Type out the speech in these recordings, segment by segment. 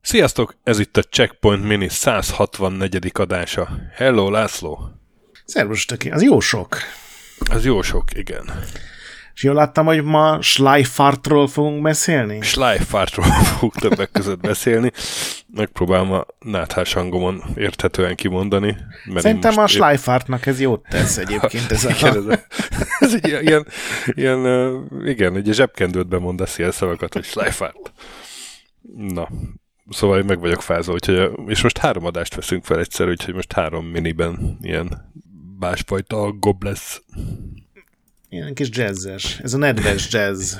Sziasztok! Ez itt a Checkpoint Mini 164. adása. Hello, László! Szervus, töké. Az jó sok. Az jó sok, igen. És jól láttam, hogy ma Schleifartról fogunk beszélni? Schleifartról fogunk többek között beszélni. Megpróbálom a náthás hangomon érthetően kimondani. Mert Szerintem a Schleifartnak ez jót tesz egyébként. Ez, igen, a... ez, ez egy ilyen, ilyen, igen, egy zsebkendőt bemondasz ilyen szavakat, hogy Schleifart. Na, Szóval én meg vagyok fázva, úgyhogy, és most három adást veszünk fel egyszer, úgyhogy most három miniben ilyen másfajta gob lesz. Ilyen kis jazzes. Ez a nedves jazz.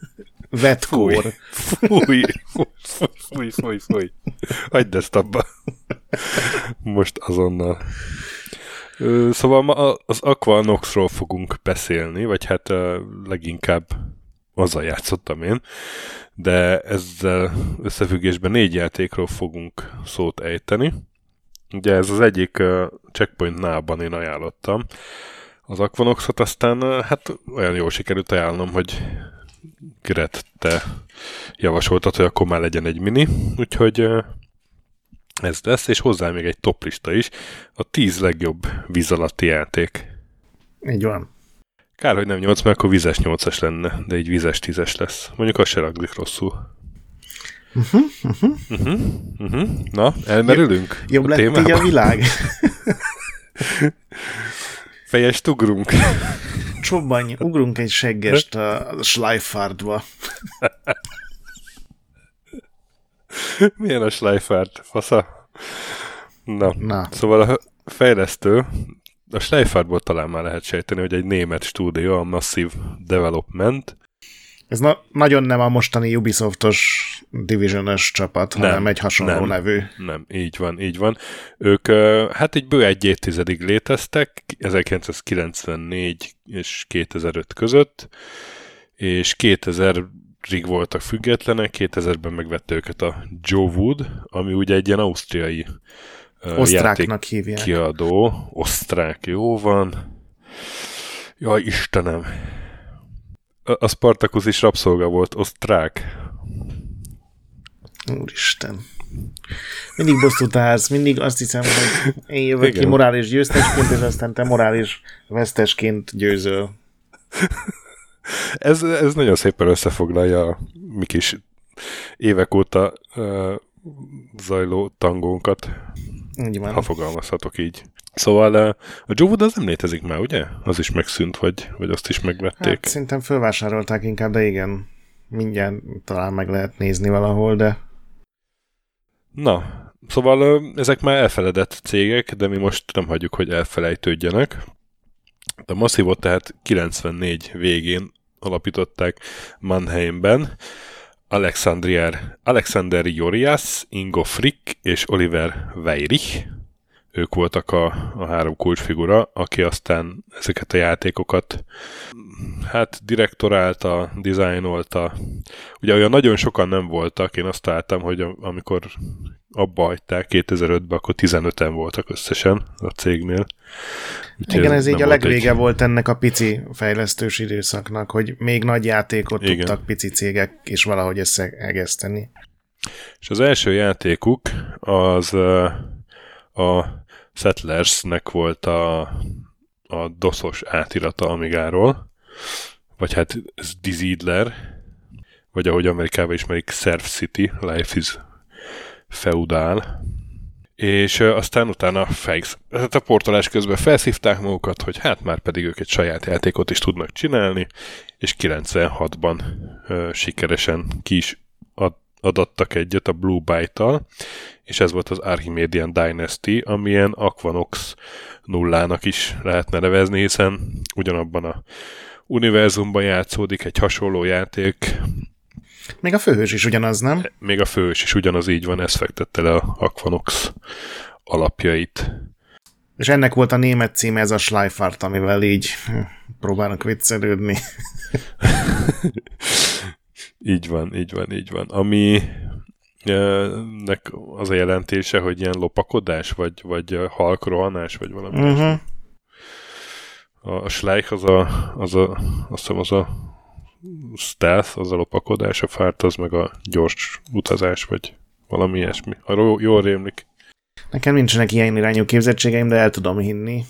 Vetkor. Fúj, fúj, fúj, fúj, fúj. Hagyd ezt abba. Most azonnal. Szóval ma az Aquanoxról fogunk beszélni, vagy hát leginkább azzal játszottam én, de ezzel összefüggésben négy játékról fogunk szót ejteni. Ugye ez az egyik Checkpoint nában én ajánlottam. Az Aquanoxot aztán hát olyan jól sikerült ajánlom, hogy Gret, te javasoltad, hogy akkor már legyen egy mini, úgyhogy ez lesz, és hozzá még egy toplista is, a tíz legjobb víz alatti játék. Így van. Kár, hogy nem 8, mert akkor vizes 8-as lenne, de így vizes 10-es lesz. Mondjuk az se raglik rosszul. Uh-huh, uh-huh. Uh-huh, uh-huh. Na, elmerülünk? Jobb, jobb a lett így a világ. Fejest ugrunk. Csobbanj, ugrunk egy seggest a Schleifardba. Milyen a Schleifard? Fasza? Na. Na. Szóval a fejlesztő a Schleifertból talán már lehet sejteni, hogy egy német stúdió, a Massive Development. Ez na- nagyon nem a mostani Ubisoftos Division-ös csapat, nem, hanem egy hasonló nem, nevű. Nem, így van, így van. Ők hát egy bő egy évtizedig léteztek, 1994 és 2005 között, és 2000-ig voltak függetlenek, 2000-ben megvette őket a Joe Wood, ami ugye egy ilyen ausztriai Osztráknak hívják. Kiadó, osztrák, jó van. Jaj, Istenem. A Spartacus is rabszolga volt, osztrák. Úristen. Mindig bosszút állsz, mindig azt hiszem, hogy én jövök Igen. ki morális győztesként, és aztán te morális vesztesként győzöl. Ez, ez nagyon szépen összefoglalja a mi kis évek óta uh, zajló tangónkat. Így van. Ha fogalmazhatok így. Szóval a Joe Wood az nem létezik már, ugye? Az is megszűnt, vagy, vagy azt is megvették. Hát, szerintem fölvásárolták inkább, de igen. Mindjárt talán meg lehet nézni valahol, de... Na, szóval ezek már elfeledett cégek, de mi most nem hagyjuk, hogy elfelejtődjenek. A Massivot tehát 94 végén alapították Mannheimben, Alexandrier, Alexander Jorias, Ingo Frick és Oliver Weirich. Ők voltak a, a három kulcsfigura, aki aztán ezeket a játékokat hát direktorálta, dizájnolta. Ugye olyan nagyon sokan nem voltak, én azt találtam, hogy amikor abba hagyták 2005-ben, akkor 15-en voltak összesen a cégnél. Úgyhogy Igen, ez, ez így a legvége egy... volt ennek a pici fejlesztős időszaknak, hogy még nagy játékot Igen. tudtak pici cégek is valahogy összeegeszteni. És az első játékuk az a Settlersnek volt a, a doszos átirata Amigáról, vagy hát ez Dizidler, vagy ahogy Amerikában ismerik, Surf City, Life is feudál, és aztán utána fejsz. Tehát a portolás közben felszívták magukat, hogy hát már pedig ők egy saját játékot is tudnak csinálni, és 96-ban ö, sikeresen ki is adattak egyet a Blue Byte-tal, és ez volt az Archimedean Dynasty, amilyen Aquanox nullának is lehetne nevezni, hiszen ugyanabban a univerzumban játszódik egy hasonló játék, még a főhős is ugyanaz, nem? Még a főhős is ugyanaz, így van, ez fektette le a Aquanox alapjait. És ennek volt a német címe, ez a Schleifart, amivel így próbálnak viccelődni. így van, így van, így van. Ami nek az a jelentése, hogy ilyen lopakodás, vagy, vagy halkrohanás, vagy valami. Uh-huh. A, a Schleich az a, az a, azt hiszem az a stealth, az a lopakodás, a fárt az meg a gyors utazás, vagy valami ilyesmi. A jól rémlik. Nekem nincsenek ilyen irányú képzettségeim, de el tudom hinni.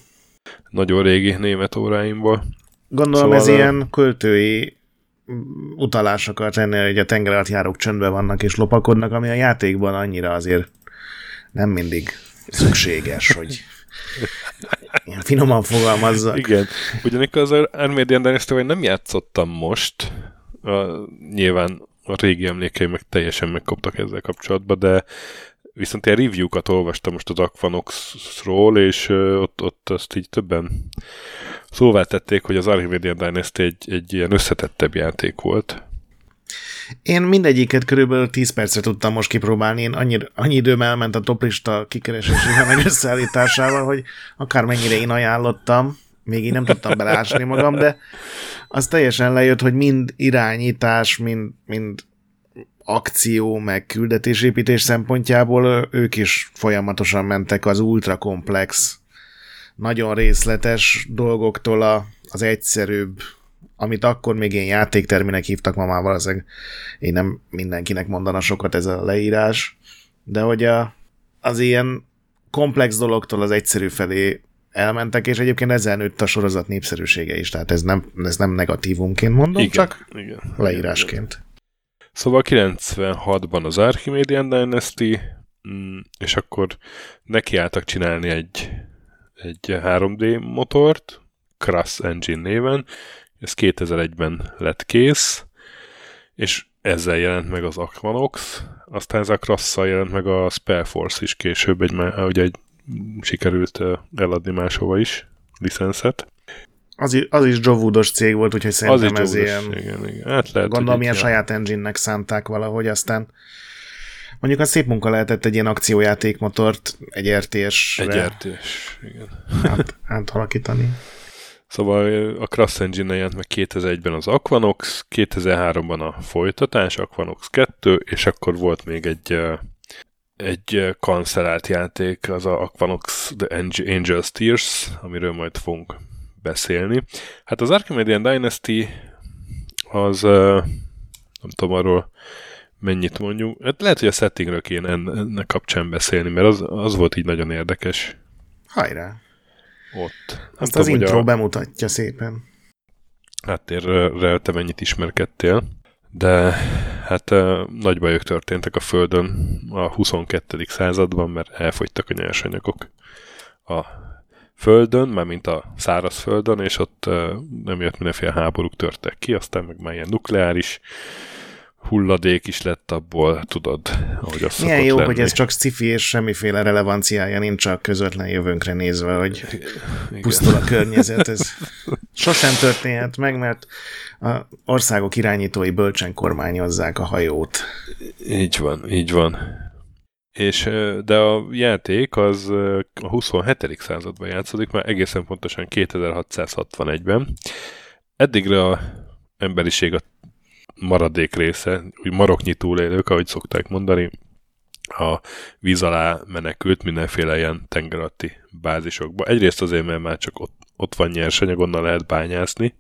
Nagyon régi német óráimból. Gondolom szóval ez a... ilyen költői utalásokat tenni, hogy a tengeralattjárók csöndben vannak és lopakodnak, ami a játékban annyira azért nem mindig szükséges, hogy ilyen finoman fogalmazzak. Igen. Ugyanakkor az Armadian dynasty nem játszottam most, a, nyilván a régi emlékeim meg teljesen megkoptak ezzel kapcsolatban, de viszont ilyen review-kat olvastam most az Aquanox-ról, és ott, ott azt így többen szóvá tették, hogy az Archimedian Dynasty egy, egy ilyen összetettebb játék volt. Én mindegyiket körülbelül 10 percre tudtam most kipróbálni, én annyi, annyi időm elment a toplista kikeresésével meg összeállításával, hogy akármennyire én ajánlottam, még én nem tudtam belásni magam, de az teljesen lejött, hogy mind irányítás, mind, mind akció, meg küldetésépítés szempontjából ők is folyamatosan mentek az ultra komplex, nagyon részletes dolgoktól a, az egyszerűbb, amit akkor még én játékterminek hívtak, ma már valószínűleg én nem mindenkinek mondana sokat ez a leírás, de hogy a, az ilyen komplex dologtól az egyszerű felé elmentek, és egyébként ezzel nőtt a sorozat népszerűsége is, tehát ez nem, ez nem negatívumként mondom, igen, csak igen, leírásként. Igen. Szóval 96-ban az Archimedean Dynasty, mm, és akkor nekiálltak csinálni egy, egy 3D motort, Crass Engine néven, ez 2001-ben lett kész, és ezzel jelent meg az Aquanox, aztán ez a crass jelent meg a Spellforce is később, egy, ugye egy sikerült eladni máshova is licenszet. Az, az is Jovoodos cég volt, úgyhogy szerintem az ez ilyen... Igen, igen. Hát lehet, gondolom, ilyen saját engine-nek szánták valahogy, aztán mondjuk a szép munka lehetett egy ilyen akciójátékmotort egy RTS-re. Egy RTS, igen. Át, átalakítani. Szóval a Crass Engine jelent meg 2001-ben az Aquanox, 2003-ban a folytatás, Aquanox 2, és akkor volt még egy egy kancellált játék, az a Aquanox The Angel's Tears, amiről majd fogunk beszélni. Hát az Archimedean Dynasty az nem tudom arról mennyit mondjuk. Hát lehet, hogy a settingről kéne ennek kapcsán beszélni, mert az, az volt így nagyon érdekes. Hajrá! Ott. Azt tudom, az intro a... bemutatja szépen. Háttérre te mennyit ismerkedtél, de hát nagy bajok történtek a Földön a 22. században, mert elfogytak a nyersanyagok. A földön, már mint a szárazföldön, és ott nem jött mindenféle háborúk törtek ki, aztán meg már ilyen nukleáris hulladék is lett abból, tudod, ahogy az Milyen jó, lenni. hogy ez csak sci és semmiféle relevanciája nincs a közvetlen jövőnkre nézve, hogy Igen. pusztul a környezet. Ez sosem történhet meg, mert a országok irányítói bölcsen kormányozzák a hajót. Így van, így van. És, de a játék az a 27. században játszódik, már egészen pontosan 2661-ben. Eddigre a emberiség a maradék része, úgy maroknyi túlélők, ahogy szokták mondani, a víz alá menekült mindenféle ilyen tengeralatti bázisokba. Egyrészt azért, mert már csak ott, ott van nyersanyag, onnan lehet bányászni,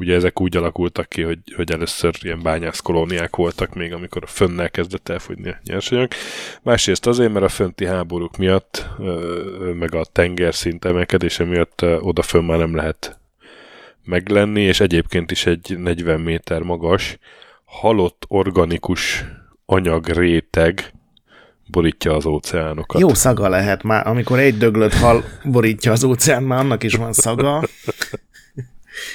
Ugye ezek úgy alakultak ki, hogy, hogy először ilyen bányász kolóniák voltak még, amikor a fönnel kezdett elfogyni a nyersanyag. Másrészt azért, mert a fönti háborúk miatt, meg a tengerszint emelkedése miatt oda fönn már nem lehet meglenni, és egyébként is egy 40 méter magas, halott organikus anyagréteg borítja az óceánokat. Jó szaga lehet már, amikor egy döglött hal borítja az óceán, már annak is van szaga.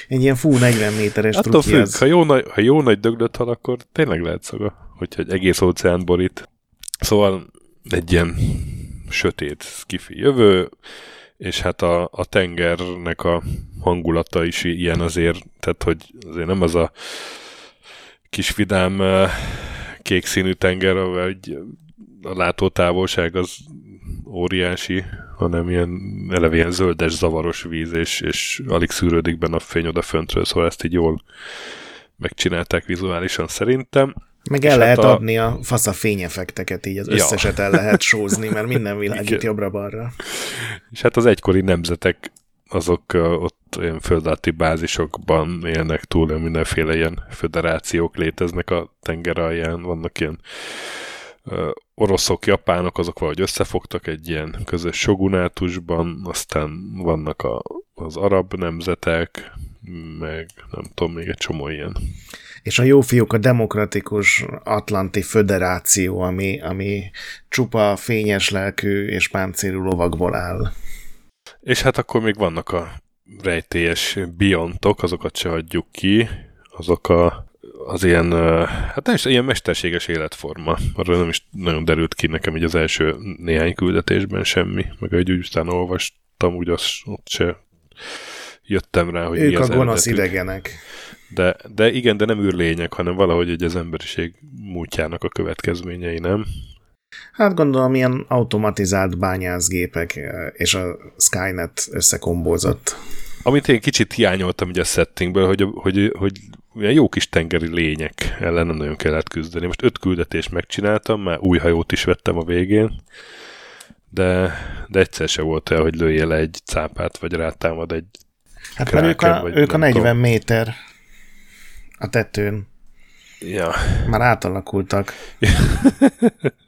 Egy ilyen fú 40 méteres Attól függ, az. ha jó, nagy, ha jó nagy döglött hal, akkor tényleg lehet szaga, hogyha egy egész óceán borít. Szóval egy ilyen sötét skifi jövő, és hát a, a tengernek a hangulata is ilyen azért, tehát hogy azért nem az a kis vidám kék színű tenger, ahol a látótávolság az óriási, hanem ilyen eleve ilyen zöldes, zavaros víz, és, és alig szűrődik benne a fény oda föntről, szóval ezt így jól megcsinálták vizuálisan szerintem. Meg el és lehet hát a... adni a fasz a fényefekteket, így az ja. összeset el lehet sózni, mert minden világít jobbra-balra. És hát az egykori nemzetek azok ott olyan földalatti bázisokban élnek túl, mindenféle ilyen föderációk léteznek a tenger alján, vannak ilyen oroszok, japánok, azok valahogy összefogtak egy ilyen közös sogunátusban, aztán vannak a, az arab nemzetek, meg nem tudom, még egy csomó ilyen. És a jó fiúk a demokratikus Atlanti Föderáció, ami, ami csupa fényes lelkű és páncélú lovagból áll. És hát akkor még vannak a rejtélyes biontok, azokat se hagyjuk ki, azok a, az ilyen, hát nem is ilyen mesterséges életforma. Arra nem is nagyon derült ki nekem így az első néhány küldetésben semmi, meg egy úgy utána olvastam, úgy azt ott se jöttem rá, hogy ők mi az a gonosz eredetük. idegenek. De, de igen, de nem űrlények, hanem valahogy egy az emberiség múltjának a következményei, nem? Hát gondolom, ilyen automatizált bányászgépek eh, és a Skynet összekombózott. Amit én kicsit hiányoltam ugye a settingből, hogy, hogy, hogy ilyen jó kis tengeri lények ellen nem nagyon kellett küzdeni. Most öt küldetést megcsináltam, már új hajót is vettem a végén, de, de egyszer se volt el, hogy lőjél le egy cápát, vagy rátámad egy Hát mert ők a, ők a 40 tudom. méter a tetőn. Ja. Már átalakultak.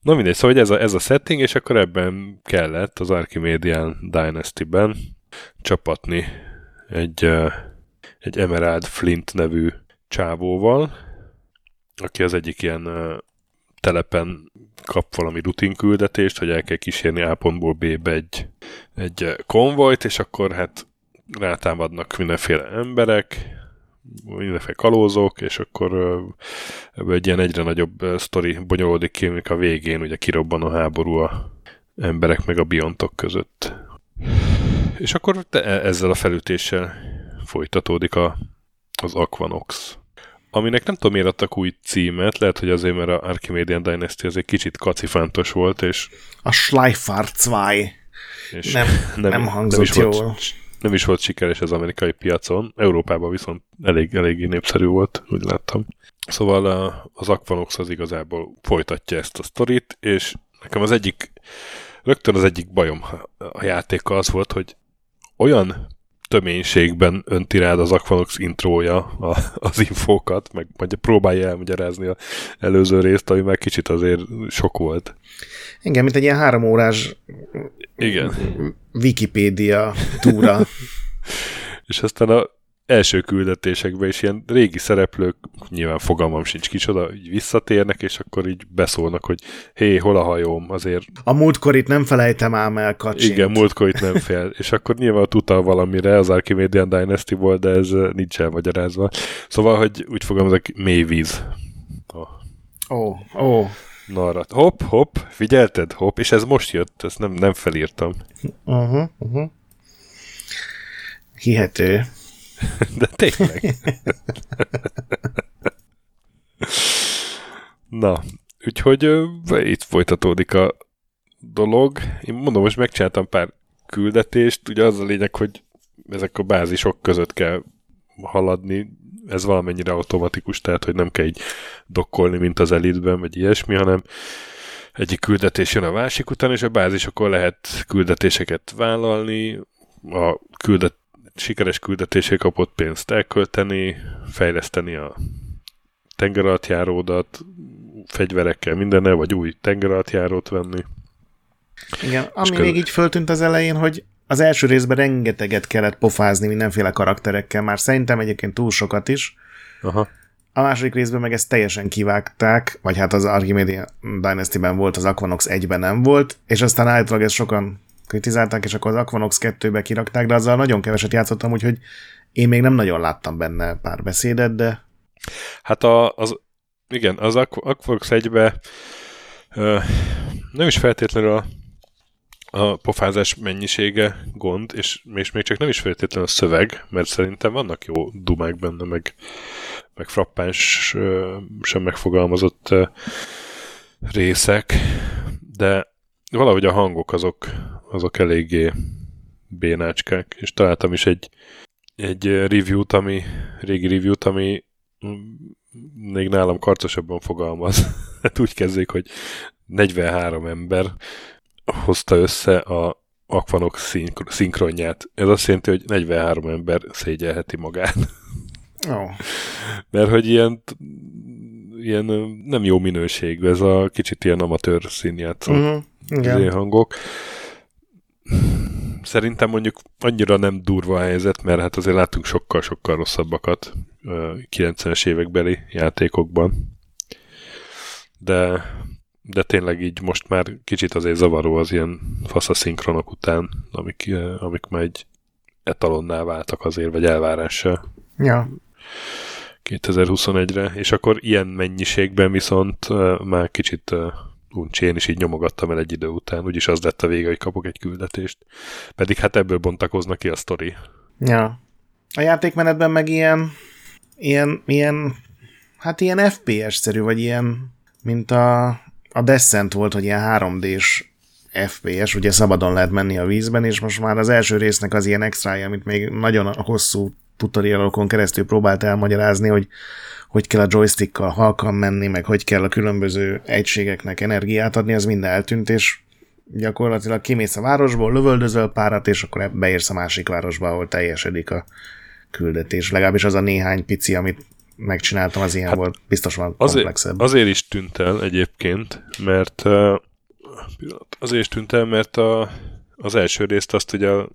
Na mindegy, szóval ez a, ez a setting, és akkor ebben kellett az Archimedean Dynasty-ben csapatni egy, egy Emerald Flint nevű csávóval, aki az egyik ilyen telepen kap valami rutin küldetést, hogy el kell kísérni A pontból B-be egy, egy konvojt, és akkor hát rátámadnak mindenféle emberek, mindenféle kalózók, és akkor ebből egy ilyen egyre nagyobb sztori bonyolódik ki, a végén ugye kirobban a háború a emberek meg a biontok között. És akkor e- ezzel a felütéssel folytatódik a, az Aquanox aminek nem tudom, miért adtak új címet, lehet, hogy azért, mert a Archimedean Dynasty az egy kicsit kacifántos volt, és... A Schleifer 2 és nem, nem, nem hangzott nem is jól. Volt, nem is volt sikeres az amerikai piacon, Európában viszont elég, eléggé népszerű volt, úgy láttam. Szóval az Aquanox az igazából folytatja ezt a sztorit, és nekem az egyik, rögtön az egyik bajom a játékkal az volt, hogy olyan töménységben önti rád az Aquanox intrója a, az infókat, meg majd próbálja elmagyarázni az előző részt, ami már kicsit azért sok volt. Igen, mint egy ilyen három órás Igen. Wikipédia túra. És aztán a első küldetésekben is ilyen régi szereplők, nyilván fogalmam sincs kicsoda, így visszatérnek, és akkor így beszólnak, hogy hé, hol a hajóm, azért... A múltkorit nem felejtem ám el, kacsint. Igen, múltkorit nem fél. és akkor nyilván utal valamire az Archimedean dynasty volt, de ez nincs elmagyarázva. Szóval, hogy úgy fogalmazok, mély víz. Ó, oh. ó. Oh, Narrat. Hopp, hopp, figyelted? Hopp, és ez most jött, ezt nem, nem felírtam. Uh-huh, uh-huh. Hihető. De tényleg. Na, úgyhogy uh, itt folytatódik a dolog. Én mondom, most megcsináltam pár küldetést, ugye az a lényeg, hogy ezek a bázisok között kell haladni, ez valamennyire automatikus, tehát hogy nem kell így dokkolni, mint az elitben, vagy ilyesmi, hanem egyik küldetés jön a másik után, és a bázisokon lehet küldetéseket vállalni, a küldet, sikeres küldetésé kapott pénzt elkölteni, fejleszteni a tengeralattjáródat, fegyverekkel mindennel, vagy új tengeralattjárót venni. Igen, ami köz... még így föltűnt az elején, hogy az első részben rengeteget kellett pofázni mindenféle karakterekkel, már szerintem egyébként túl sokat is. Aha. A második részben meg ezt teljesen kivágták, vagy hát az Archimedes Dynasty-ben volt, az Aquanox 1-ben nem volt, és aztán állítólag ezt sokan kritizálták, és akkor az Aquanox 2-be kirakták, de azzal nagyon keveset játszottam, úgyhogy én még nem nagyon láttam benne pár beszédet, de... Hát a, az, igen, az Aquanox 1-be nem is feltétlenül a, a pofázás mennyisége gond, és, és még csak nem is feltétlenül a szöveg, mert szerintem vannak jó dumák benne, meg, meg frappáns, sem megfogalmazott részek, de valahogy a hangok azok, azok eléggé bénácskák, és találtam is egy, egy review-t, ami, régi review-t, ami még nálam karcosabban fogalmaz. hát úgy kezdik, hogy 43 ember hozta össze a akvanok szinkr- szinkronját. Ez azt jelenti, hogy 43 ember szégyelheti magát. Oh. Mert hogy ilyen, ilyen nem jó minőségű, ez a kicsit ilyen amatőr színjátszó Uh-huh. Igen. hangok. Szerintem mondjuk annyira nem durva a helyzet, mert hát azért láttunk sokkal-sokkal rosszabbakat ö, 90-es évekbeli játékokban. De, de tényleg így most már kicsit azért zavaró az ilyen fasz a szinkronok után, amik, amik már egy etalonná váltak azért, vagy elvárással Ja. 2021-re, és akkor ilyen mennyiségben viszont már kicsit uncsi, én is így nyomogattam el egy idő után, úgyis az lett a vége, hogy kapok egy küldetést. Pedig hát ebből bontakoznak ki a sztori. Ja. A játékmenetben meg ilyen, ilyen, ilyen, hát ilyen FPS-szerű, vagy ilyen, mint a, a Descent volt, hogy ilyen 3D-s FPS, ugye szabadon lehet menni a vízben, és most már az első résznek az ilyen extrája, amit még nagyon hosszú tutorialokon keresztül próbált elmagyarázni, hogy hogy kell a joystickkal halkan menni, meg hogy kell a különböző egységeknek energiát adni, az mind eltűnt, és gyakorlatilag kimész a városból, lövöldözöl párat, és akkor beérsz a másik városba, ahol teljesedik a küldetés. Legalábbis az a néhány pici, amit megcsináltam, az ilyen hát volt. Biztos van komplexebb. Azért, azért is tűnt el egyébként, mert uh, azért is tűnt el, mert a, az első részt azt ugye a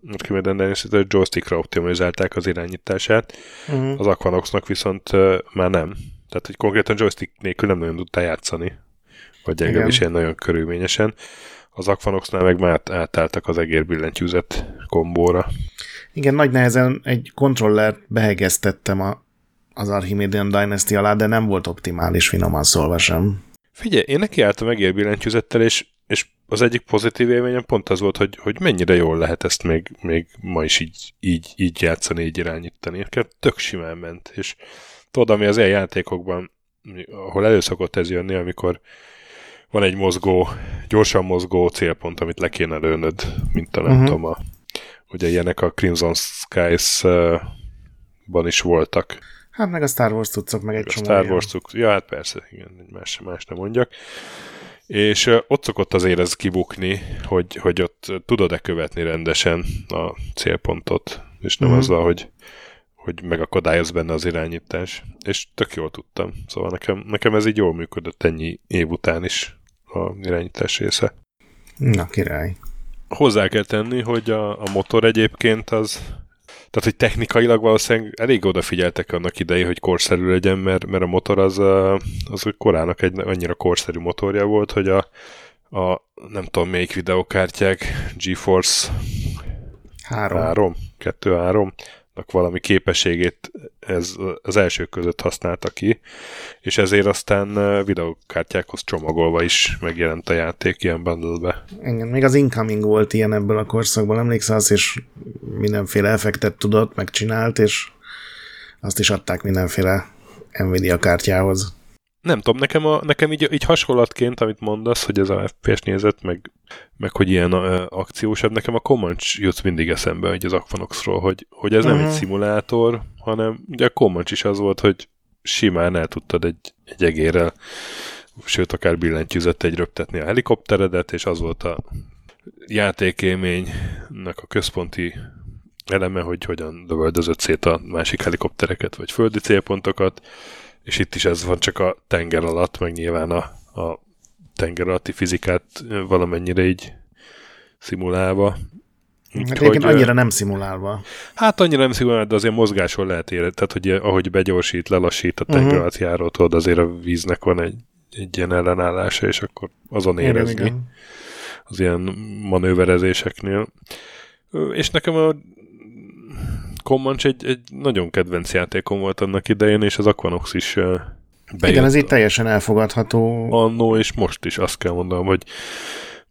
a joystickra optimalizálták az irányítását, uh-huh. az Aquanoxnak viszont uh, már nem. Tehát, hogy konkrétan joystick nélkül nem nagyon tudtál játszani, vagy legalábbis ilyen nagyon körülményesen. Az Aquanoxnál meg már átálltak az egérbillentyűzet kombóra. Igen, nagy nehezen egy kontrollert behegeztettem a, az Archimedean Dynasty alá, de nem volt optimális finoman szólva sem. Figyelj, én nekiálltam egérbillentyűzettel, és és az egyik pozitív élményem pont az volt, hogy, hogy mennyire jól lehet ezt még, még ma is így, így, így játszani, így irányítani. Nekem tök simán ment, és tudod, ami az ilyen játékokban, ahol előszokott ez jönni, amikor van egy mozgó, gyorsan mozgó célpont, amit le kéne lőnöd, mint a nem uh-huh. tudom, a, ugye ilyenek a Crimson Skies-ban is voltak. Hát meg a Star Wars tudszok, meg egy a csomó Star Wars tudsz, ja, hát persze, igen, más, más nem mondjak. És ott szokott azért ez kibukni, hogy, hogy ott tudod-e követni rendesen a célpontot, és nem mm. azzal, hogy, hogy megakadályoz benne az irányítás. És tök jól tudtam. Szóval nekem, nekem ez így jól működött ennyi év után is a irányítás része. Na, király. Hozzá kell tenni, hogy a, a motor egyébként az, tehát, hogy technikailag valószínűleg elég odafigyeltek annak idején, hogy korszerű legyen, mert, mert a motor az, az korának egy annyira korszerű motorja volt, hogy a, a nem tudom melyik videokártyák, GeForce 3, 3 2 3 valami képességét ez az elsők között használta ki, és ezért aztán videokártyákhoz csomagolva is megjelent a játék ilyen bundle Igen, még az Incoming volt ilyen ebből a korszakból, emlékszel, az és mindenféle effektet tudott, megcsinált, és azt is adták mindenféle Nvidia kártyához. Nem tudom, nekem, a, nekem így, így hasonlatként, amit mondasz, hogy ez a FPS nézet, meg, meg hogy ilyen uh, akciósabb, nekem a Comanche jut mindig eszembe hogy az Aquanoxról, hogy, hogy ez uh-huh. nem egy mhm. szimulátor, hanem ugye a Comanche is az volt, hogy simán el tudtad egy, egy egérrel, sőt, akár billentyűzet egy röptetni a helikopteredet, és az volt a játékélménynek a központi eleme, hogy hogyan lövöldözött szét a másik helikoptereket, vagy földi célpontokat, és itt is ez van csak a tenger alatt, meg nyilván a, a tenger alatti fizikát valamennyire így szimulálva. Úgy, hát hogy, annyira nem szimulálva. Hát annyira nem szimulálva, de azért mozgáson lehet érezni. Tehát, hogy ahogy begyorsít, lelassít a tenger uh-huh. alatt tudod, azért a víznek van egy, egy ilyen ellenállása, és akkor azon érezni. Igen, igen. Az ilyen manőverezéseknél. És nekem a Comanche egy, egy nagyon kedvenc játékom volt annak idején, és az Aquanox is bejött. Igen, ez itt teljesen elfogadható. Annó, és most is azt kell mondanom, hogy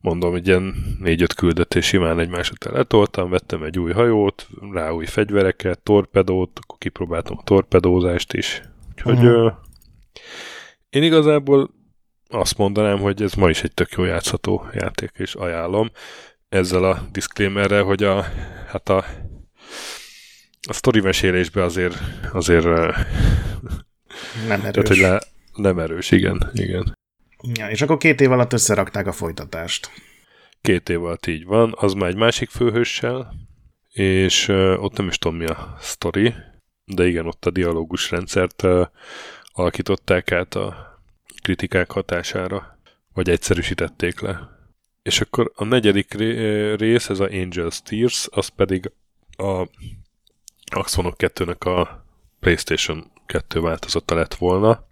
mondom, egy ilyen négy-öt küldetés simán egymás után letoltam, vettem egy új hajót, rá új fegyvereket, torpedót, akkor kipróbáltam a torpedózást is. Úgyhogy uh-huh. uh, én igazából azt mondanám, hogy ez ma is egy tök jó játszható játék, és ajánlom. Ezzel a disclaimerrel, hogy a, hát a a sztori mesélésbe azért, azért nem erős. Tehát, hogy le, nem erős, igen, igen. Ja, és akkor két év alatt összerakták a folytatást. két év alatt így van, az már egy másik főhőssel, és uh, ott nem is tudom mi a sztori, de igen, ott a dialógus rendszert uh, alakították át a kritikák hatására, vagy egyszerűsítették le. És akkor a negyedik rész, ez a Angel's Tears, az pedig a Axonok 2-nek a PlayStation 2 változata lett volna,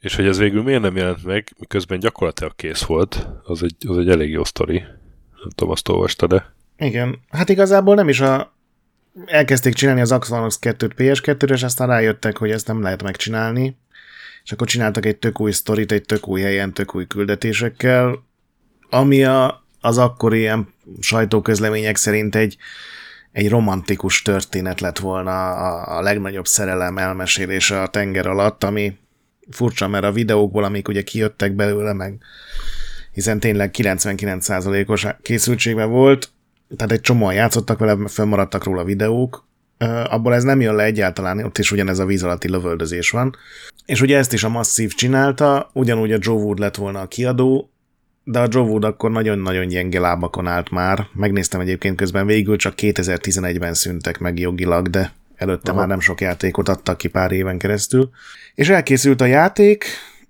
és hogy ez végül miért nem jelent meg, miközben gyakorlatilag kész volt, az egy, az egy elég jó sztori. Nem tudom, azt olvasta, de... Igen, hát igazából nem is a... Elkezdték csinálni az Axonox 2-t PS2-re, és aztán rájöttek, hogy ezt nem lehet megcsinálni, és akkor csináltak egy tök új sztorit, egy tök új helyen, tök új küldetésekkel, ami a, az akkori ilyen sajtóközlemények szerint egy, egy romantikus történet lett volna a, a legnagyobb szerelem elmesélése a tenger alatt, ami furcsa, mert a videókból, amik ugye kijöttek belőle, meg hiszen tényleg 99%-os készültségben volt, tehát egy csomóan játszottak vele, fönnmaradtak róla videók, abból ez nem jön le egyáltalán, ott is ugyanez a víz alatti lövöldözés van. És ugye ezt is a Massive csinálta, ugyanúgy a Joe Wood lett volna a kiadó, de a Joe Wood akkor nagyon-nagyon gyenge lábakon állt már. Megnéztem egyébként közben végül csak 2011-ben szüntek meg jogilag, de előtte Aha. már nem sok játékot adtak ki pár éven keresztül. És elkészült a játék,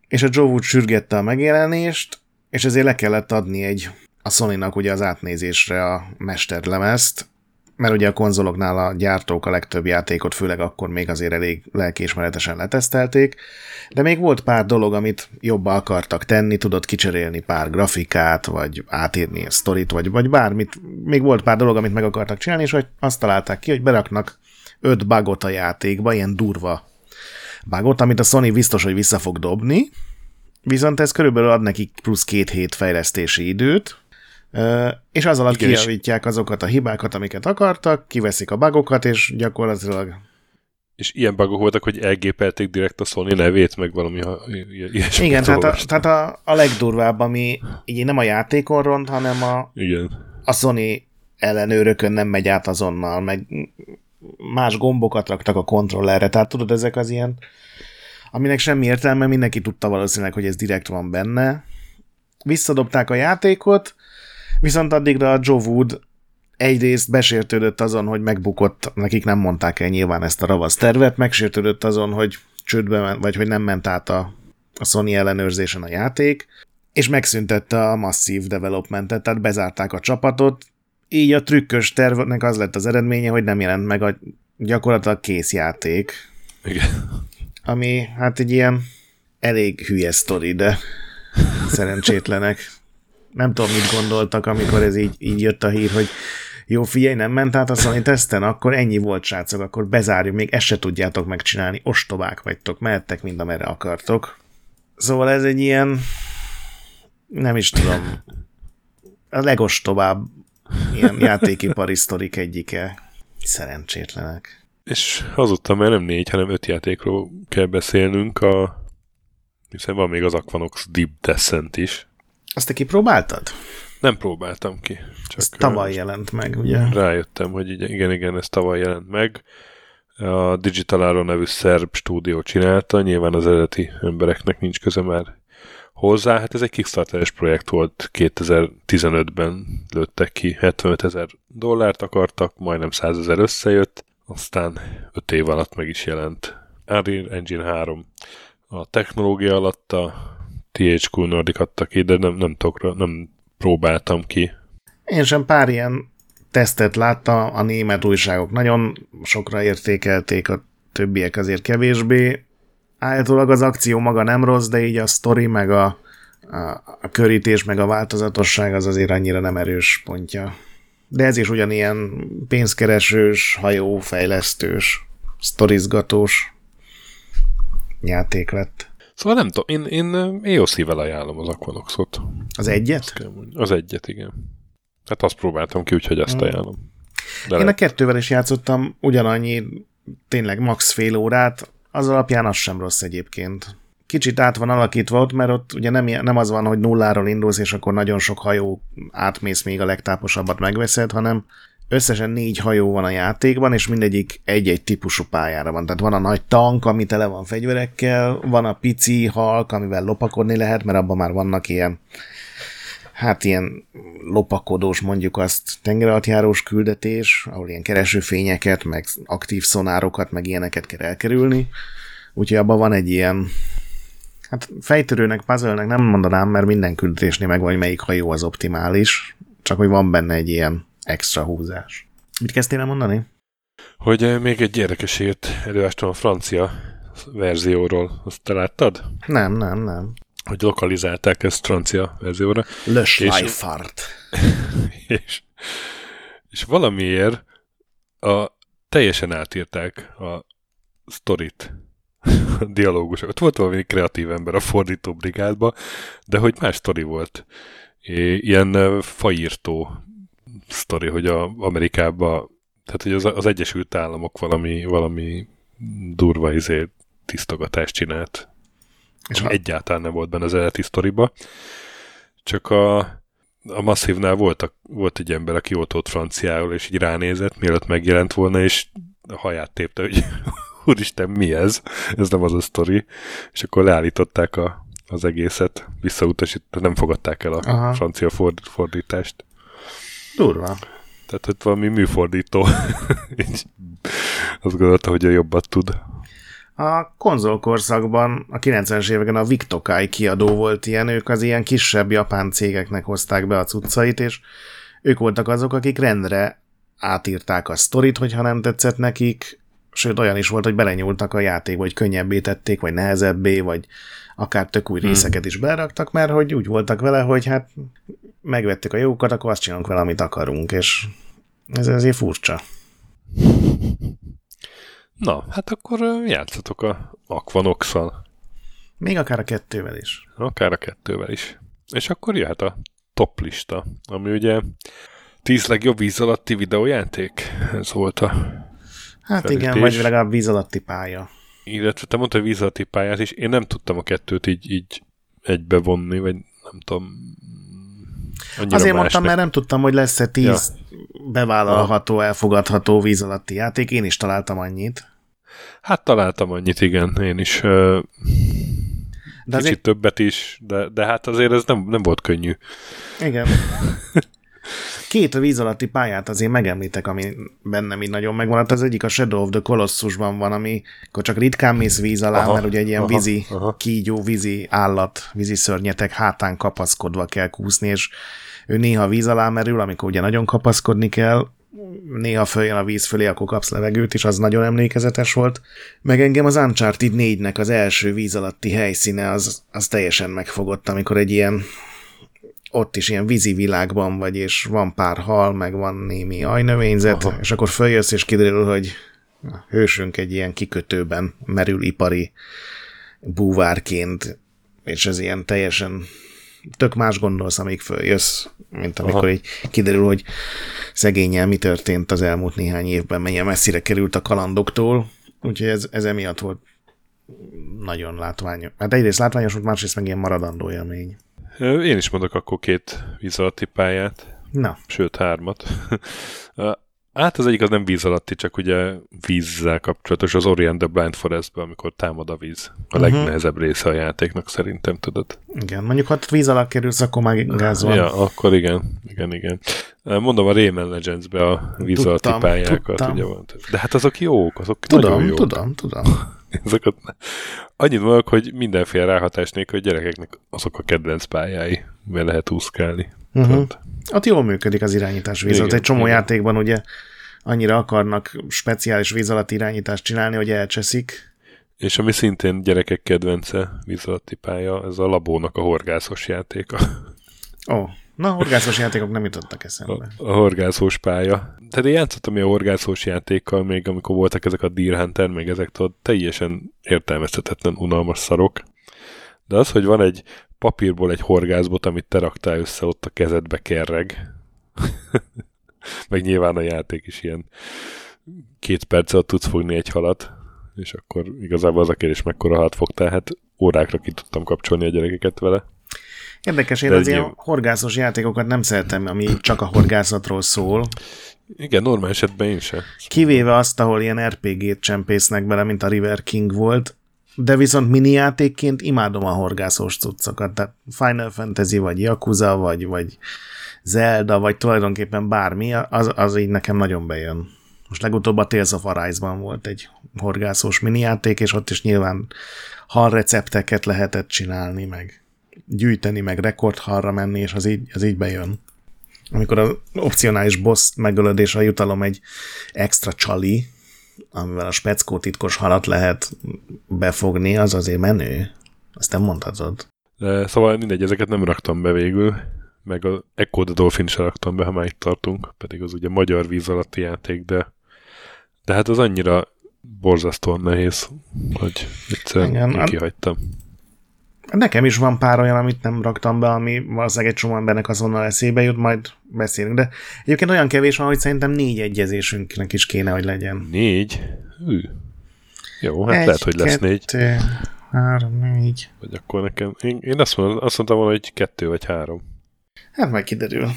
és a Joe Wood sürgette a megjelenést, és ezért le kellett adni egy a Sony-nak ugye az átnézésre a mesterlemezt, mert ugye a konzoloknál a gyártók a legtöbb játékot, főleg akkor még azért elég lelkiismeretesen letesztelték, de még volt pár dolog, amit jobba akartak tenni, tudott kicserélni pár grafikát, vagy átírni a sztorit, vagy, vagy bármit. Még volt pár dolog, amit meg akartak csinálni, és hogy azt találták ki, hogy beraknak öt bugot a játékba, ilyen durva bugot, amit a Sony biztos, hogy vissza fog dobni, viszont ez körülbelül ad nekik plusz két hét fejlesztési időt, és az alatt Igen, kijavítják azokat a hibákat, amiket akartak, kiveszik a bugokat, és gyakorlatilag és ilyen bugok voltak, hogy elgépelték direkt a Sony nevét, meg valami ilyesmi. Igen, tehát, a, tehát a, a legdurvább, ami így nem a játékon ront, hanem a, Igen. a Sony ellenőrökön nem megy át azonnal, meg más gombokat raktak a kontrollerre, tehát tudod, ezek az ilyen, aminek semmi értelme, mindenki tudta valószínűleg, hogy ez direkt van benne. Visszadobták a játékot, viszont addigra a Joe Wood egyrészt besértődött azon, hogy megbukott, nekik nem mondták el nyilván ezt a ravasz tervet, megsértődött azon, hogy csődbe ment, vagy hogy nem ment át a, a Sony ellenőrzésen a játék, és megszüntette a masszív developmentet, tehát bezárták a csapatot, így a trükkös tervnek az lett az eredménye, hogy nem jelent meg a gyakorlatilag kész játék. Igen. Ami hát egy ilyen elég hülye sztori, de szerencsétlenek. Nem tudom, mit gondoltak, amikor ez így, így jött a hír, hogy jó, figyelj, nem ment át a Sony teszten, akkor ennyi volt, srácok, akkor bezárjuk, még ezt se tudjátok megcsinálni, ostobák vagytok, mehettek mind amerre akartok. Szóval ez egy ilyen, nem is tudom, a legostobább ilyen játékipari sztorik egyike. Szerencsétlenek. És azóta már nem négy, hanem öt játékról kell beszélnünk, a... hiszen van még az Aquanox Deep Descent is. Azt te kipróbáltad? Nem próbáltam ki. Csak ez tavaly jelent meg, ugye? Rájöttem, hogy igen, igen, ez tavaly jelent meg. A Digital Arrow nevű szerb stúdió csinálta, nyilván az eredeti embereknek nincs köze már hozzá. Hát ez egy Kickstarteres projekt volt, 2015-ben lőttek ki, 75 ezer dollárt akartak, majdnem 100 ezer összejött, aztán 5 év alatt meg is jelent. Unreal Engine 3 a technológia alatt a THQ Nordic adta ki, de nem, nem, tudok, nem próbáltam ki. Én sem pár ilyen tesztet láttam, a német újságok nagyon sokra értékelték, a többiek azért kevésbé. Állítólag az akció maga nem rossz, de így a sztori, meg a, a, a körítés, meg a változatosság az azért annyira nem erős pontja. De ez is ugyanilyen pénzkeresős, hajófejlesztős, sztorizgatós játék lett. Szóval nem tudom, én, én, szívvel ajánlom az Aquanoxot. Az egyet? Az egyet, igen. Hát azt próbáltam ki, úgyhogy azt hmm. ajánlom. De én lehet... a kettővel is játszottam ugyanannyi, tényleg max fél órát, az alapján az sem rossz egyébként. Kicsit át van alakítva ott, mert ott ugye nem, nem az van, hogy nulláról indulsz, és akkor nagyon sok hajó átmész, még a legtáposabbat megveszed, hanem összesen négy hajó van a játékban, és mindegyik egy-egy típusú pályára van. Tehát van a nagy tank, ami tele van fegyverekkel, van a pici halk, amivel lopakodni lehet, mert abban már vannak ilyen hát ilyen lopakodós, mondjuk azt tengeralattjárós küldetés, ahol ilyen keresőfényeket, meg aktív szonárokat, meg ilyeneket kell elkerülni. Úgyhogy abban van egy ilyen Hát fejtörőnek, puzzle nem mondanám, mert minden küldetésnél megvan, hogy melyik hajó az optimális, csak hogy van benne egy ilyen extra húzás. Mit kezdtél el mondani? Hogy még egy érdekes ért előástam a francia verzióról. Azt te láttad? Nem, nem, nem. Hogy lokalizálták ezt francia verzióra. Le Schleifart. És, és, és valamiért a, teljesen átírták a sztorit dialógusokat. Volt valami kreatív ember a fordító brigádba, de hogy más sztori volt. Ilyen faírtó sztori, hogy a Amerikában, tehát hogy az, az Egyesült Államok valami, valami durva izé tisztogatást csinált. És ha... egyáltalán nem volt benne az eredeti sztoriba. Csak a, a Masszívnál volt, volt egy ember, aki ott volt franciául, és így ránézett, mielőtt megjelent volna, és a haját tépte, hogy úristen, mi ez? Ez nem az a sztori. És akkor leállították a, az egészet, visszautasították, nem fogadták el a Aha. francia ford, fordítást. Durva. Tehát, hogy valami műfordító. Így azt gondolta, hogy a jobbat tud. A konzolkorszakban a 90-es években a Victokai kiadó volt ilyen, ők az ilyen kisebb japán cégeknek hozták be a cuccait, és ők voltak azok, akik rendre átírták a sztorit, hogyha nem tetszett nekik, sőt olyan is volt, hogy belenyúltak a játékba, hogy könnyebbé tették, vagy nehezebbé, vagy akár tök új hmm. részeket is beraktak, mert hogy úgy voltak vele, hogy hát megvettük a jókat, akkor azt csinálunk vele, amit akarunk, és ez azért furcsa. Na, hát akkor játszatok a aquanox Még akár a kettővel is. Akár a kettővel is. És akkor jöhet a top lista, ami ugye 10 legjobb víz alatti videójáték. Ez volt a Hát felütés. igen, vagy legalább víz alatti pálya. Illetve te mondtad víz alatti pályát, és én nem tudtam a kettőt így, így egybevonni, vagy nem tudom, Azért mondtam, mert nem tudtam, hogy lesz-e tíz ja. bevállalható, elfogadható víz alatti játék. Én is találtam annyit. Hát találtam annyit, igen. Én is de kicsit azért... többet is, de, de hát azért ez nem, nem volt könnyű. Igen. Két víz alatti pályát azért megemlítek, ami bennem így nagyon megvan. Az egyik a Shadow of the Colossusban van, ami akkor csak ritkán mész víz alá, aha, mert ugye egy ilyen aha, vízi aha. kígyó, vízi állat, vízi szörnyetek hátán kapaszkodva kell kúszni, és ő néha víz alá merül, amikor ugye nagyon kapaszkodni kell, néha följön a víz fölé, akkor kapsz levegőt, és az nagyon emlékezetes volt. Meg engem az Uncharted 4-nek az első víz alatti helyszíne, az, az teljesen megfogott, amikor egy ilyen ott is ilyen vízi világban vagy, és van pár hal, meg van némi ajnövényzet, Aha. és akkor följössz, és kiderül, hogy a hősünk egy ilyen kikötőben merül ipari búvárként, és ez ilyen teljesen tök más gondolsz, amíg följössz, mint amikor Aha. így kiderül, hogy szegényel mi történt az elmúlt néhány évben, mennyire messzire került a kalandoktól, úgyhogy ez, ez emiatt volt nagyon látványos. Hát egyrészt látványos volt, másrészt meg ilyen maradandó élmény. Én is mondok akkor két víz alatti pályát. Na. Sőt, hármat. Hát az egyik az nem víz alatti, csak ugye vízzel kapcsolatos, az Orient the Blind Forestben, amikor támad a víz. A uh-huh. legnehezebb része a játéknak szerintem, tudod. Igen, mondjuk ha víz alá kerülsz, akkor már gáz van. Ja, akkor igen, igen, igen. Mondom a Rayman Legends-be a víz alatti pályákat, tudtam. ugye van. De hát azok jók, azok tudom, nagyon jók. Tudom, tudom, Azokat annyit mondok, hogy mindenféle ráhatás nélkül a gyerekeknek azok a kedvenc pályái, mert lehet úszkálni. Uh-huh. Ott jól működik az irányítás víz. Egy csomó igen. játékban ugye annyira akarnak speciális víz alatt irányítást csinálni, hogy elcseszik. És ami szintén gyerekek kedvence víz alatti pálya, ez a labónak a horgászos játéka. Ó, oh, na horgászos játékok nem jutottak eszembe. A, a horgászós pálya. Tehát én játszottam a horgászós játékkal még, amikor voltak ezek a Deer Hunter, még ezek tudod, teljesen értelmezhetetlen unalmas szarok. De az, hogy van egy papírból egy horgászbot, amit te raktál össze, ott a kezedbe kerreg. Meg nyilván a játék is ilyen két perc alatt tudsz fogni egy halat, és akkor igazából az a kérdés, mekkora halat fogtál, hát órákra ki tudtam kapcsolni a gyerekeket vele. Érdekes, én az ilyen horgászos játékokat nem szeretem, ami csak a horgászatról szól. Igen, normál esetben én sem. Kivéve azt, ahol ilyen RPG-t csempésznek bele, mint a River King volt, de viszont mini játékként imádom a horgászós cuccokat, tehát Final Fantasy, vagy Yakuza, vagy, vagy Zelda, vagy tulajdonképpen bármi, az, az így nekem nagyon bejön. Most legutóbb a Tales of Arise-ban volt egy horgászós minijáték, és ott is nyilván hal recepteket lehetett csinálni, meg gyűjteni, meg rekordhalra menni, és az így, az így bejön. Amikor az opcionális boss megölöd, és a jutalom egy extra csali, amivel a speckó titkos halat lehet befogni, az azért menő. Azt nem mondhatod. De, szóval mindegy, ezeket nem raktam be végül, meg a Echo the Dolphin sem raktam be, ha már itt tartunk, pedig az ugye magyar víz alatti játék, de, de hát az annyira borzasztóan nehéz, hogy egyszerűen Igen, kihagytam. Nekem is van pár olyan, amit nem raktam be, ami valószínűleg egy csomó embernek azonnal eszébe jut, majd beszélünk. De egyébként olyan kevés van, hogy szerintem négy egyezésünknek is kéne, hogy legyen. Négy? Hű. Jó, hát egy, lehet, hogy lesz kettő, négy. Három, négy. Vagy akkor nekem... Én, én azt, mondom, azt mondtam volna, hogy kettő vagy három. Hát majd kiderül.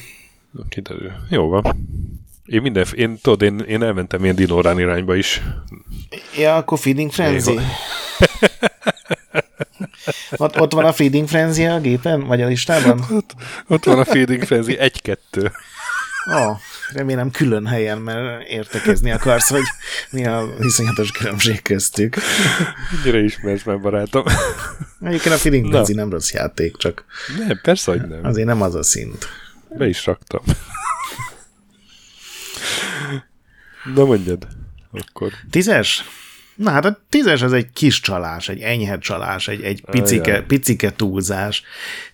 Kiderül. Jó van. Én minden, én tudod, én, én elmentem ilyen dinórán irányba is. Ja, akkor Feeding Frenzy. Ott, ott van a Feeding Frenzy a gépen, vagy a listában? Ott, ott van a Feeding Frenzy, egy-kettő. Ó, oh, remélem külön helyen, mert értekezni akarsz, hogy mi a viszonyatos különbség köztük. Mennyire ismersz már, barátom? Egyébként a Feeding Frenzy nem rossz játék, csak... Nem, persze, hogy nem. Azért nem az a szint. Be is raktam. Na mondjad, akkor. Tízes? Na hát a tízes az egy kis csalás, egy enyhe csalás, egy, egy picike, picike túlzás.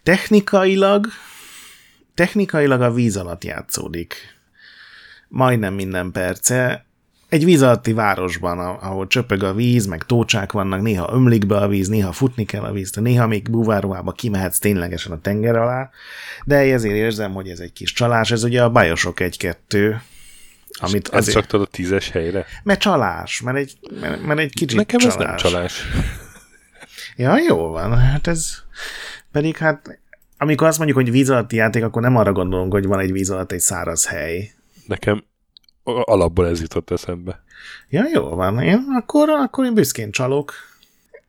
Technikailag, technikailag a víz alatt játszódik. Majdnem minden perce. Egy víz alatti városban, ahol csöpög a víz, meg tócsák vannak, néha ömlik be a víz, néha futni kell a víz, néha még búváruhába kimehetsz ténylegesen a tenger alá, de ezért érzem, hogy ez egy kis csalás, ez ugye a Bioshock 1-2, amit az azért... a tízes helyre? Mert csalás, mert egy, mert, mert egy kicsit Nekem csalás. ez nem csalás. Ja, jó van. Hát ez pedig hát amikor azt mondjuk, hogy víz alatti játék, akkor nem arra gondolunk, hogy van egy víz alatt egy száraz hely. Nekem alapból ez jutott eszembe. Ja, jó van. Én akkor, akkor én büszkén csalok.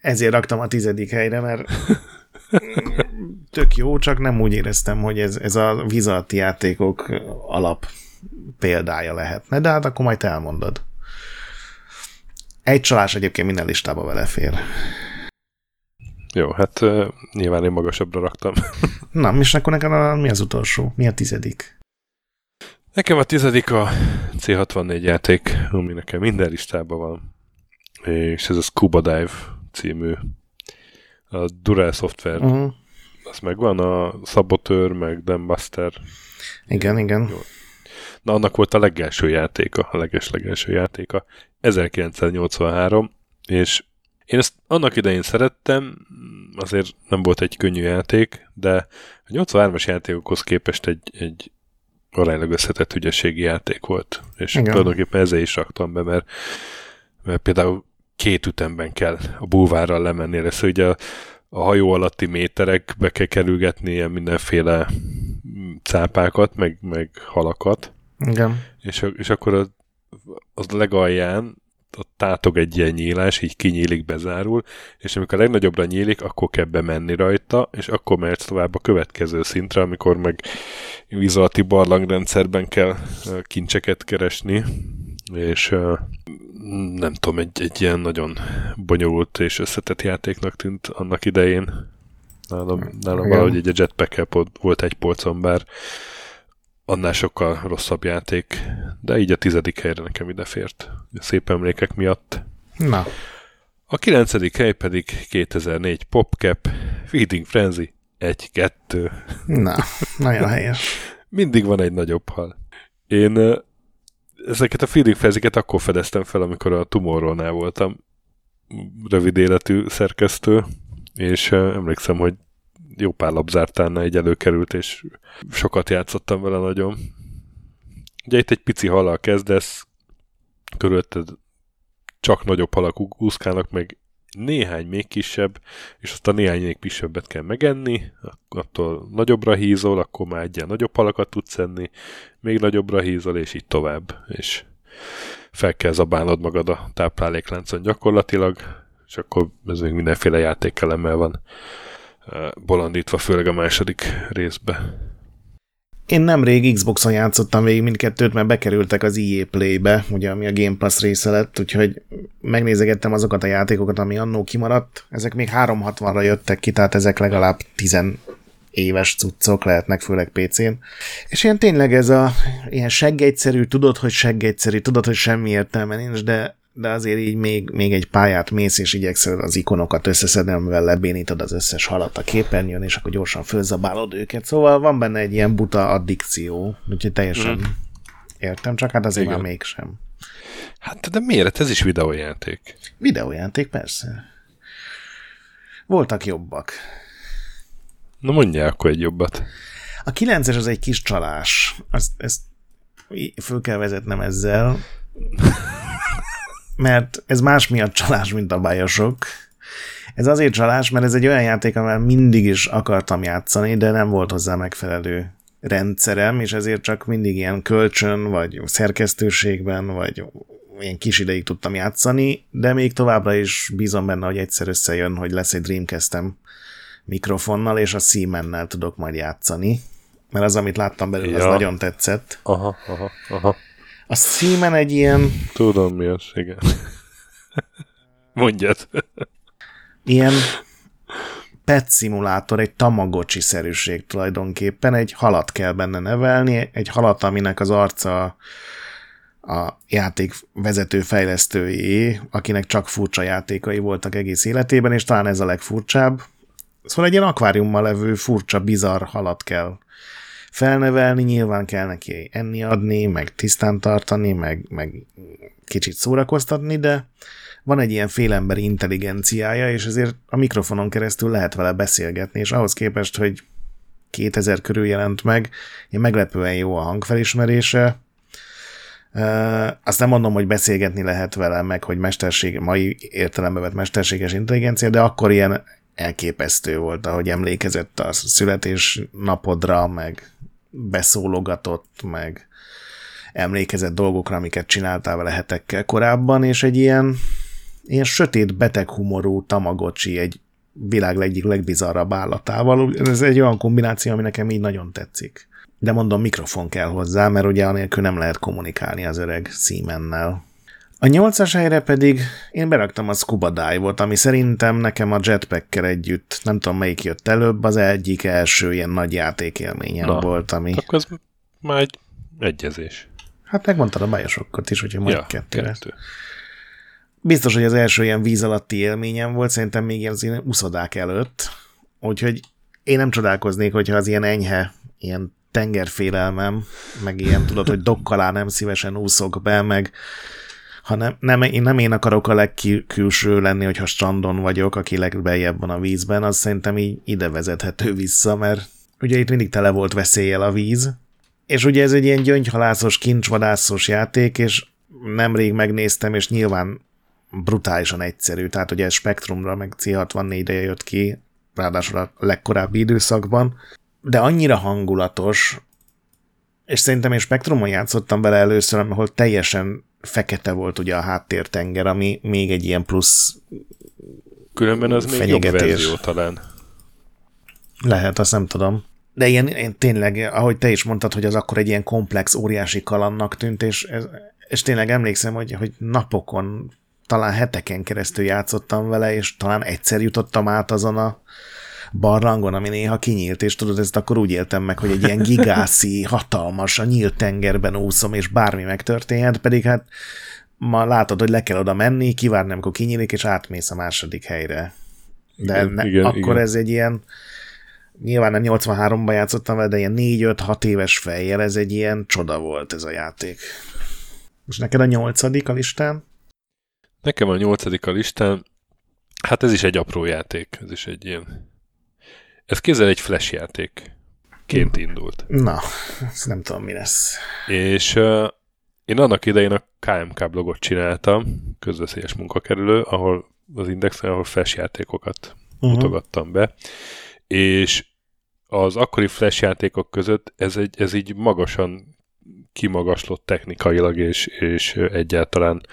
Ezért raktam a tizedik helyre, mert tök jó, csak nem úgy éreztem, hogy ez, ez a víz alatti játékok alap példája lehetne, de hát akkor majd elmondod. Egy csalás egyébként minden listába belefér. Jó, hát uh, nyilván én magasabbra raktam. Na, és akkor nekem a, mi az utolsó? Mi a tizedik? Nekem a tizedik a C64 játék, ami nekem minden listában van. És ez a Scuba Dive című a Dural Software. Uh-huh. Az megvan, a Saboteur, meg Dambuster. Igen, igen. Jó, Na, annak volt a legelső játéka, a leges-legelső játéka, 1983, és én ezt annak idején szerettem, azért nem volt egy könnyű játék, de a 83-as játékokhoz képest egy, egy aránylag összetett ügyességi játék volt. És Igen. tulajdonképpen ezzel is raktam be, mert, mert például két ütemben kell a bulvárral lemenni, lesz ugye a, a hajó alatti méterekbe kell kerülgetni ilyen mindenféle cápákat, meg, meg halakat, igen. És, és akkor az, az legalján ott tátog egy ilyen nyílás, így kinyílik, bezárul, és amikor a legnagyobbra nyílik, akkor kell bemenni rajta, és akkor mehetsz tovább a következő szintre, amikor meg vízalati barlangrendszerben kell kincseket keresni, és nem tudom, egy, egy ilyen nagyon bonyolult és összetett játéknak tűnt annak idején. Nálam, nálam valahogy egy jetpack volt egy polcon, bár annál sokkal rosszabb játék, de így a tizedik helyre nekem ide fért. A szép emlékek miatt. Na. A kilencedik hely pedig 2004 PopCap, Feeding Frenzy 1-2. Na, nagyon helyes. Mindig van egy nagyobb hal. Én ezeket a Feeding Frenzy-ket akkor fedeztem fel, amikor a Tomorrow-nál voltam rövid életű szerkesztő, és emlékszem, hogy jó pár labzártánál egy előkerült, és sokat játszottam vele nagyon. Ugye itt egy pici halal kezdesz, körülötted csak nagyobb halak úszkálnak, meg néhány még kisebb, és azt a néhány még kisebbet kell megenni, attól nagyobbra hízol, akkor már egy ilyen nagyobb halakat tudsz enni, még nagyobbra hízol, és így tovább. És fel kell zabálnod magad a táplálékláncon gyakorlatilag, és akkor ez még mindenféle játékelemmel van bolondítva, főleg a második részbe. Én nemrég Xboxon játszottam végig mindkettőt, mert bekerültek az EA Play-be, ugye, ami a Game Pass része lett, úgyhogy megnézegettem azokat a játékokat, ami annó kimaradt. Ezek még 360-ra jöttek ki, tehát ezek legalább 10 éves cuccok lehetnek, főleg PC-n. És ilyen tényleg ez a ilyen seggegyszerű, tudod, hogy seggegyszerű, tudod, hogy semmi értelme nincs, de de azért így még, még egy pályát mész, és igyekszel az ikonokat összeszedni, amivel lebénítod az összes halat a képernyőn, és akkor gyorsan fölzabálod őket. Szóval van benne egy ilyen buta addikció, úgyhogy teljesen mm. értem, csak hát azért Igen. már mégsem. Hát de miért? Ez is videójáték. Videójáték, persze. Voltak jobbak. Na mondja akkor egy jobbat. A 9-es az egy kis csalás. Azt, ezt föl kell vezetnem ezzel mert ez más miatt csalás, mint a bajosok. Ez azért csalás, mert ez egy olyan játék, amivel mindig is akartam játszani, de nem volt hozzá megfelelő rendszerem, és ezért csak mindig ilyen kölcsön, vagy szerkesztőségben, vagy ilyen kis ideig tudtam játszani, de még továbbra is bízom benne, hogy egyszer összejön, hogy lesz egy Dreamcastem mikrofonnal, és a Siemennel tudok majd játszani, mert az, amit láttam belőle, ja. az nagyon tetszett. Aha, aha, aha. A Steam-en egy ilyen... Tudom mi az, igen. Mondjad. ilyen pet szimulátor, egy tamagocsi-szerűség tulajdonképpen. Egy halat kell benne nevelni, egy halat, aminek az arca a játék vezető fejlesztői, akinek csak furcsa játékai voltak egész életében, és talán ez a legfurcsább. Szóval egy ilyen akváriummal levő furcsa, bizarr halat kell felnevelni, nyilván kell neki enni adni, meg tisztán tartani, meg, meg kicsit szórakoztatni, de van egy ilyen félemberi intelligenciája, és ezért a mikrofonon keresztül lehet vele beszélgetni, és ahhoz képest, hogy 2000 körül jelent meg, én meglepően jó a hangfelismerése, Uh, azt nem mondom, hogy beszélgetni lehet vele, meg hogy mesterség, mai értelembe vett mesterséges intelligencia, de akkor ilyen elképesztő volt, ahogy emlékezett a születés napodra, meg beszólogatott, meg emlékezett dolgokra, amiket csináltál vele hetekkel korábban, és egy ilyen, ilyen sötét, beteg humorú tamagocsi egy világ egyik legbizarrabb állatával. Ez egy olyan kombináció, ami nekem így nagyon tetszik. De mondom, mikrofon kell hozzá, mert ugye anélkül nem lehet kommunikálni az öreg Siemennel. A nyolcas helyre pedig én beraktam a Scuba Dive-ot, ami szerintem nekem a jetpack együtt, nem tudom melyik jött előbb, az egyik első ilyen nagy játékélményem Na, volt, ami... Akkor ez már egy egyezés. Hát megmondtad a bajosokat is, hogyha majd ja, kettőre. Kettő. Biztos, hogy az első ilyen víz alatti élményem volt, szerintem még az ilyen uszodák előtt, úgyhogy én nem csodálkoznék, hogyha az ilyen enyhe, ilyen tengerfélelmem, meg ilyen tudod, hogy dokkalá nem szívesen úszok be, meg hanem nem, én nem én akarok a legkülső lenni, hogyha strandon vagyok, aki legbejebb van a vízben, az szerintem így ide vezethető vissza, mert ugye itt mindig tele volt veszéllyel a víz, és ugye ez egy ilyen gyöngyhalászos, kincsvadászos játék, és nemrég megnéztem, és nyilván brutálisan egyszerű, tehát ugye ez Spectrumra, meg C64-re jött ki, ráadásul a legkorábbi időszakban, de annyira hangulatos, és szerintem én Spectrumon játszottam vele először, ahol teljesen fekete volt ugye a háttértenger, ami még egy ilyen plusz Különben az még jobb verzió talán. Lehet, azt nem tudom. De ilyen, ilyen tényleg, ahogy te is mondtad, hogy az akkor egy ilyen komplex, óriási kalannak tűnt, és, ez, és tényleg emlékszem, hogy, hogy napokon, talán heteken keresztül játszottam vele, és talán egyszer jutottam át azon a barlangon, ami néha kinyílt, és tudod, ezt akkor úgy éltem meg, hogy egy ilyen gigászi, hatalmas, a nyílt tengerben úszom, és bármi megtörténhet, pedig hát ma látod, hogy le kell oda menni, kivárni, amikor kinyílik, és átmész a második helyre. De igen, ne, igen, akkor igen. ez egy ilyen, nyilván nem 83-ban játszottam vele, de ilyen 4-5-6 éves fejjel ez egy ilyen csoda volt ez a játék. És neked a nyolcadik a listán? Nekem a nyolcadik a listán, hát ez is egy apró játék, ez is egy ilyen ez kézzel egy flash játékként indult. Na, ezt nem tudom, mi lesz. És uh, én annak idején a KMK blogot csináltam, közveszélyes munkakerülő, ahol az Indexen, ahol flash játékokat uh-huh. mutogattam be, és az akkori flash játékok között ez, egy, ez így magasan kimagaslott technikailag, és, és egyáltalán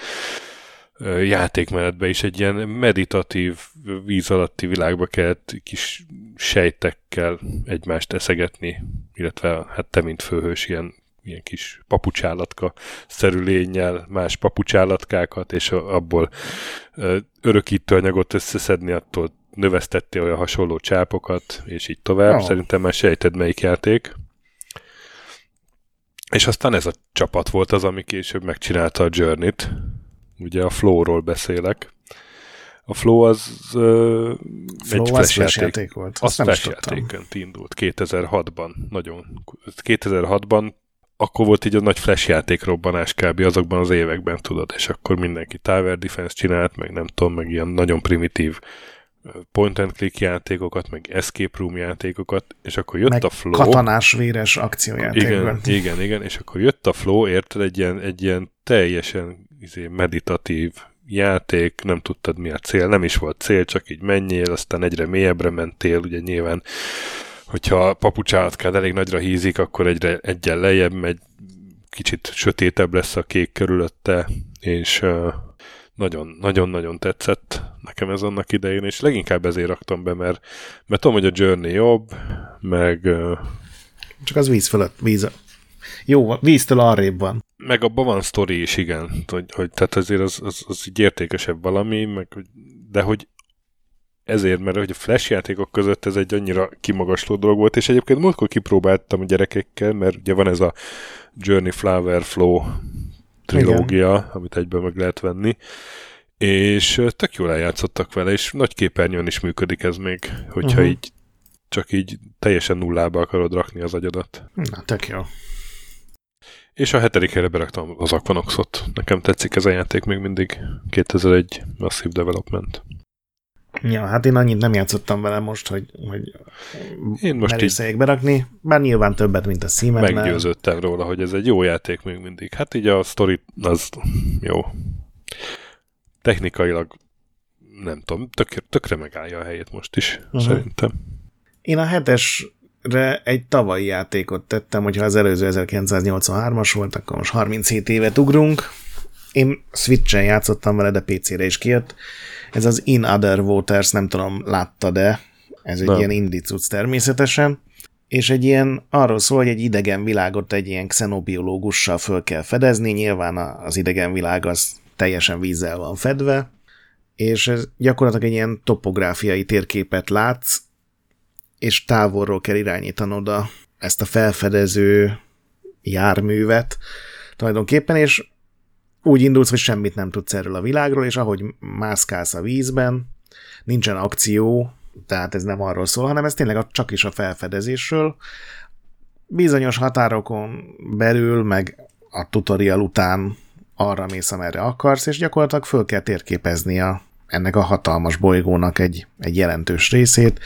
játékmenetbe is egy ilyen meditatív víz alatti világba kellett kis sejtekkel egymást eszegetni, illetve hát te, mint főhős, ilyen, ilyen kis papucsállatka szerű lényel, más papucsállatkákat, és abból örökítő anyagot összeszedni, attól növesztettél olyan hasonló csápokat, és így tovább. Oh. Szerintem már sejted, melyik játék. És aztán ez a csapat volt az, ami később megcsinálta a Journey-t. Ugye a Flow-ról beszélek. A Flow az uh, Flow egy flash, játék. játék volt. Azt az flash játékon indult 2006-ban. Nagyon. 2006-ban akkor volt így a nagy flash játék robbanás kb. azokban az években, tudod, és akkor mindenki Tower Defense csinált, meg nem tudom, meg ilyen nagyon primitív point and click játékokat, meg escape room játékokat, és akkor jött meg a flow. katonás véres akciójáték. Igen, igen, igen, és akkor jött a flow, érted, egy ilyen, egy ilyen teljesen izé, meditatív játék, nem tudtad mi a cél, nem is volt cél, csak így menjél, aztán egyre mélyebbre mentél, ugye nyilván, hogyha a papucsállatkád elég nagyra hízik, akkor egyre egyen lejjebb megy, kicsit sötétebb lesz a kék körülötte, és uh, nagyon-nagyon tetszett nekem ez annak idején, és leginkább ezért raktam be, mert, mert tudom, hogy a Journey jobb, meg... Csak az víz fölött, víz, jó, víztől arrébb van. Meg abban van sztori is, igen, hogy, hogy tehát azért az, az, az így értékesebb valami, meg, de hogy ezért, mert hogy a flash játékok között ez egy annyira kimagasló dolog volt, és egyébként múltkor kipróbáltam a gyerekekkel, mert ugye van ez a Journey Flower Flow trilógia, Igen. amit egyben meg lehet venni, és tök jól eljátszottak vele, és nagy képernyőn is működik ez még, hogyha uh-huh. így csak így teljesen nullába akarod rakni az agyadat. Na, tök jó. És a hetedik helyre beraktam az Aquanoxot. Nekem tetszik ez a játék még mindig. 2001 Massive Development. Ja, hát én annyit nem játszottam vele most, hogy, hogy én most így berakni, bár nyilván többet, mint a Siemens. Meggyőződtem róla, hogy ez egy jó játék még mindig. Hát így a sztori az jó. Technikailag nem tudom, tökre, tökre megállja a helyét most is, uh-huh. szerintem. Én a hetesre egy tavalyi játékot tettem, hogyha az előző 1983-as volt, akkor most 37 évet ugrunk. Én Switch-en játszottam vele, de PC-re is kijött. Ez az In Other Waters, nem tudom, látta de ez egy nem. ilyen indicuc természetesen, és egy ilyen, arról szól, hogy egy idegen világot egy ilyen xenobiológussal föl kell fedezni, nyilván az idegen világ az teljesen vízzel van fedve, és ez gyakorlatilag egy ilyen topográfiai térképet látsz, és távolról kell irányítanod a, ezt a felfedező járművet tulajdonképpen, és úgy indulsz, hogy semmit nem tudsz erről a világról, és ahogy mászkálsz a vízben, nincsen akció, tehát ez nem arról szól, hanem ez tényleg csak is a felfedezésről. Bizonyos határokon belül, meg a tutorial után arra mész, amerre akarsz, és gyakorlatilag föl kell térképezni a, ennek a hatalmas bolygónak egy, egy jelentős részét.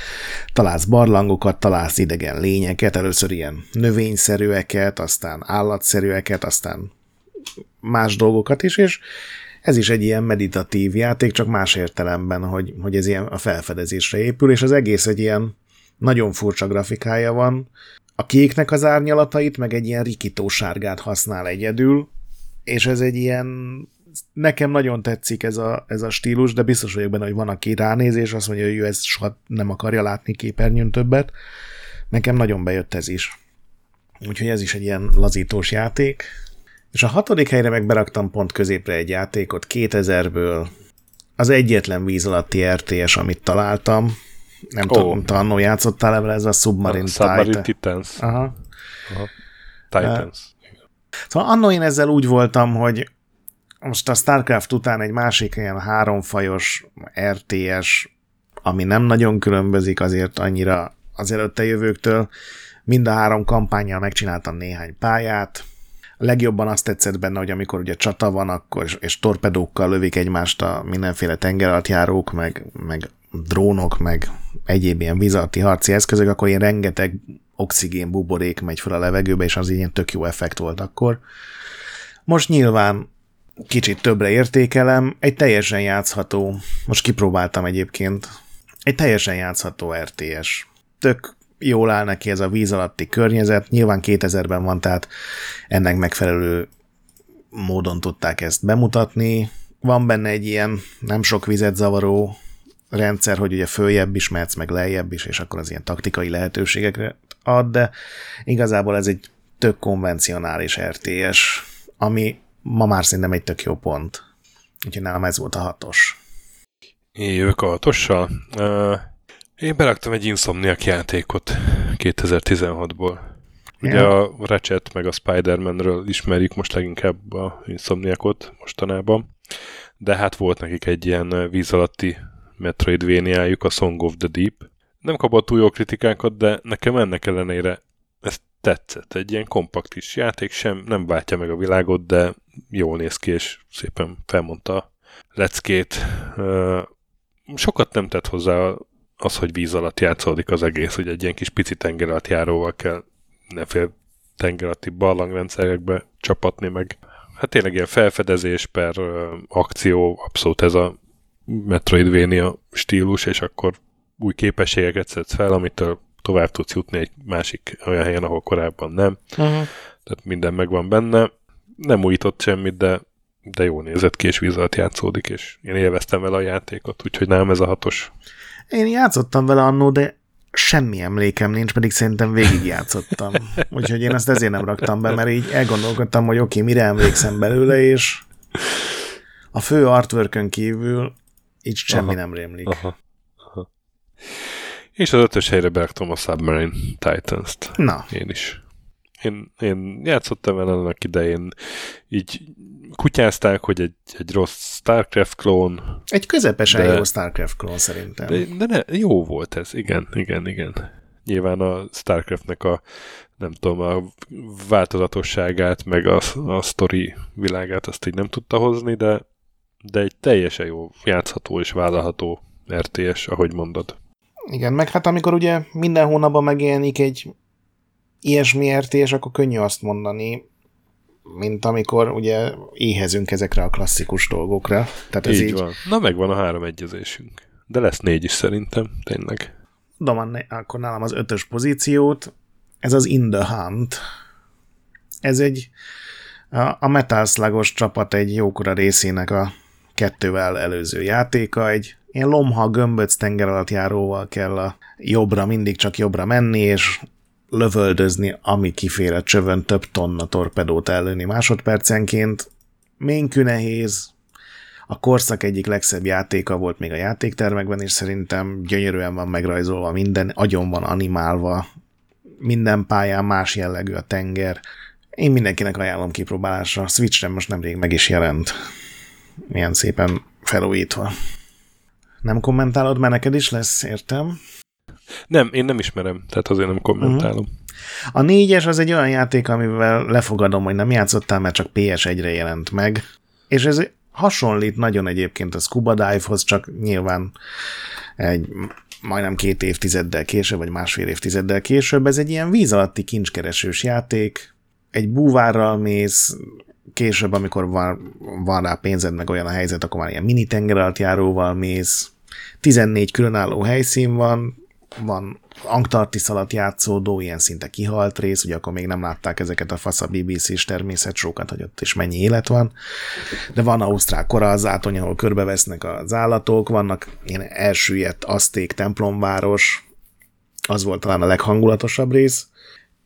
Találsz barlangokat, találsz idegen lényeket, először ilyen növényszerűeket, aztán állatszerűeket, aztán más dolgokat is, és ez is egy ilyen meditatív játék, csak más értelemben, hogy, hogy ez ilyen a felfedezésre épül, és az egész egy ilyen nagyon furcsa grafikája van. A kéknek az árnyalatait, meg egy ilyen rikító sárgát használ egyedül, és ez egy ilyen nekem nagyon tetszik ez a, ez a stílus, de biztos vagyok benne, hogy van, aki ránéz, és azt mondja, hogy ő ezt soha nem akarja látni képernyőn többet. Nekem nagyon bejött ez is. Úgyhogy ez is egy ilyen lazítós játék, és a hatodik helyre meg beraktam pont középre egy játékot 2000-ből, az egyetlen víz alatti RTS, amit találtam. Nem oh. tudom, te annó játszottál vele, ez a Submarine, a Submarine Titans. Aha. Aha. Titans. Uh, szóval annó én ezzel úgy voltam, hogy most a StarCraft után egy másik ilyen háromfajos RTS, ami nem nagyon különbözik azért annyira az előtte jövőktől, mind a három kampányjal megcsináltam néhány pályát, a legjobban azt tetszett benne, hogy amikor ugye csata van, akkor és, és torpedókkal lövik egymást a mindenféle tengeralattjárók, meg, meg drónok, meg egyéb ilyen vizalti harci eszközök, akkor ilyen rengeteg oxigén buborék megy fel a levegőbe, és az ilyen tök jó effekt volt akkor. Most nyilván kicsit többre értékelem, egy teljesen játszható, most kipróbáltam egyébként, egy teljesen játszható RTS. Tök jól áll neki ez a víz alatti környezet. Nyilván 2000-ben van, tehát ennek megfelelő módon tudták ezt bemutatni. van benne egy ilyen nem sok vizet zavaró rendszer, hogy ugye följebb is mehetsz, meg lejjebb is, és akkor az ilyen taktikai lehetőségekre ad, de igazából ez egy tök konvencionális RTS, ami ma már szerintem egy tök jó pont. Úgyhogy nálam ez volt a hatos. Én jövök a hatossal. Uh, én beraktam egy Insomniac játékot 2016-ból. Ugye a Ratchet meg a Spider-Man-ről ismerjük most leginkább a Insomniacot mostanában, de hát volt nekik egy ilyen víz alatti Metroidvania-juk, a Song of the Deep. Nem kapott túl jó kritikákat, de nekem ennek ellenére ez tetszett. Egy ilyen kompakt kis játék, sem nem váltja meg a világot, de jól néz ki, és szépen felmondta a leckét. Sokat nem tett hozzá az, hogy víz alatt játszódik az egész, hogy egy ilyen kis pici tenger alatt járóval kell fél tenger alatti barlangrendszerekbe csapatni, meg hát tényleg ilyen felfedezés per akció, abszolút ez a Metroidvania stílus, és akkor új képességeket szedsz fel, amitől tovább tudsz jutni egy másik olyan helyen, ahol korábban nem. Uh-huh. Tehát minden megvan benne. Nem újított semmit, de, de jó nézett ki, és víz alatt játszódik, és én élveztem vele a játékot, úgyhogy nem ez a hatos. Én játszottam vele annó, de semmi emlékem nincs, pedig szerintem végigjátszottam. Úgyhogy én ezt ezért nem raktam be, mert így elgondolkodtam, hogy oké, okay, mire emlékszem belőle, és a fő artworkön kívül így semmi aha, nem rémlik. Aha, aha. És az ötös helyre beraktam a Submarine Titans-t. Na. Én is. Én, én játszottam vele annak idején, így kutyázták, hogy egy, egy rossz StarCraft klón. Egy közepesen de, jó StarCraft klón szerintem. De, de ne, jó volt ez, igen, igen, igen. Nyilván a StarCraftnek a nem tudom, a változatosságát, meg a, a sztori világát azt így nem tudta hozni, de, de egy teljesen jó játszható és vállalható RTS, ahogy mondod. Igen, meg hát amikor ugye minden hónapban megjelenik egy ilyesmi RTS, akkor könnyű azt mondani, mint amikor ugye éhezünk ezekre a klasszikus dolgokra. Tehát ez így, így van. Na megvan a három egyezésünk. De lesz négy is szerintem, tényleg. Doman, akkor nálam az ötös pozíciót. Ez az In the Hunt. Ez egy a, a Metal Slugos csapat egy jókora részének a kettővel előző játéka, egy ilyen lomha gömböc tenger alatt járóval kell a jobbra, mindig csak jobbra menni, és lövöldözni, ami kifér a csövön több tonna torpedót ellőni másodpercenként. Ménkű nehéz, a korszak egyik legszebb játéka volt még a játéktermekben, és szerintem gyönyörűen van megrajzolva minden, agyon van animálva, minden pályán más jellegű a tenger. Én mindenkinek ajánlom kipróbálásra. Switch-re most nemrég meg is jelent. Milyen szépen felújítva. Nem kommentálod, mert neked is lesz, értem? Nem, én nem ismerem, tehát azért nem kommentálom. Uh-huh. A négyes az egy olyan játék, amivel lefogadom, hogy nem játszottál, mert csak PS1-re jelent meg, és ez hasonlít nagyon egyébként a Scuba Dive-hoz, csak nyilván egy majdnem két évtizeddel később, vagy másfél évtizeddel később. Ez egy ilyen víz alatti kincskeresős játék, egy búvárral mész, később, amikor van, van rá pénzed, meg olyan a helyzet, akkor már ilyen mini tengeralattjáróval mész, 14 különálló helyszín van, van Antarktisz alatt játszódó, ilyen szinte kihalt rész, ugye akkor még nem látták ezeket a fasz a BBC-s természetsókat, hogy ott is mennyi élet van, de van Ausztrál kora az átony, ahol körbevesznek az állatok, vannak ilyen elsüllyedt azték templomváros, az volt talán a leghangulatosabb rész,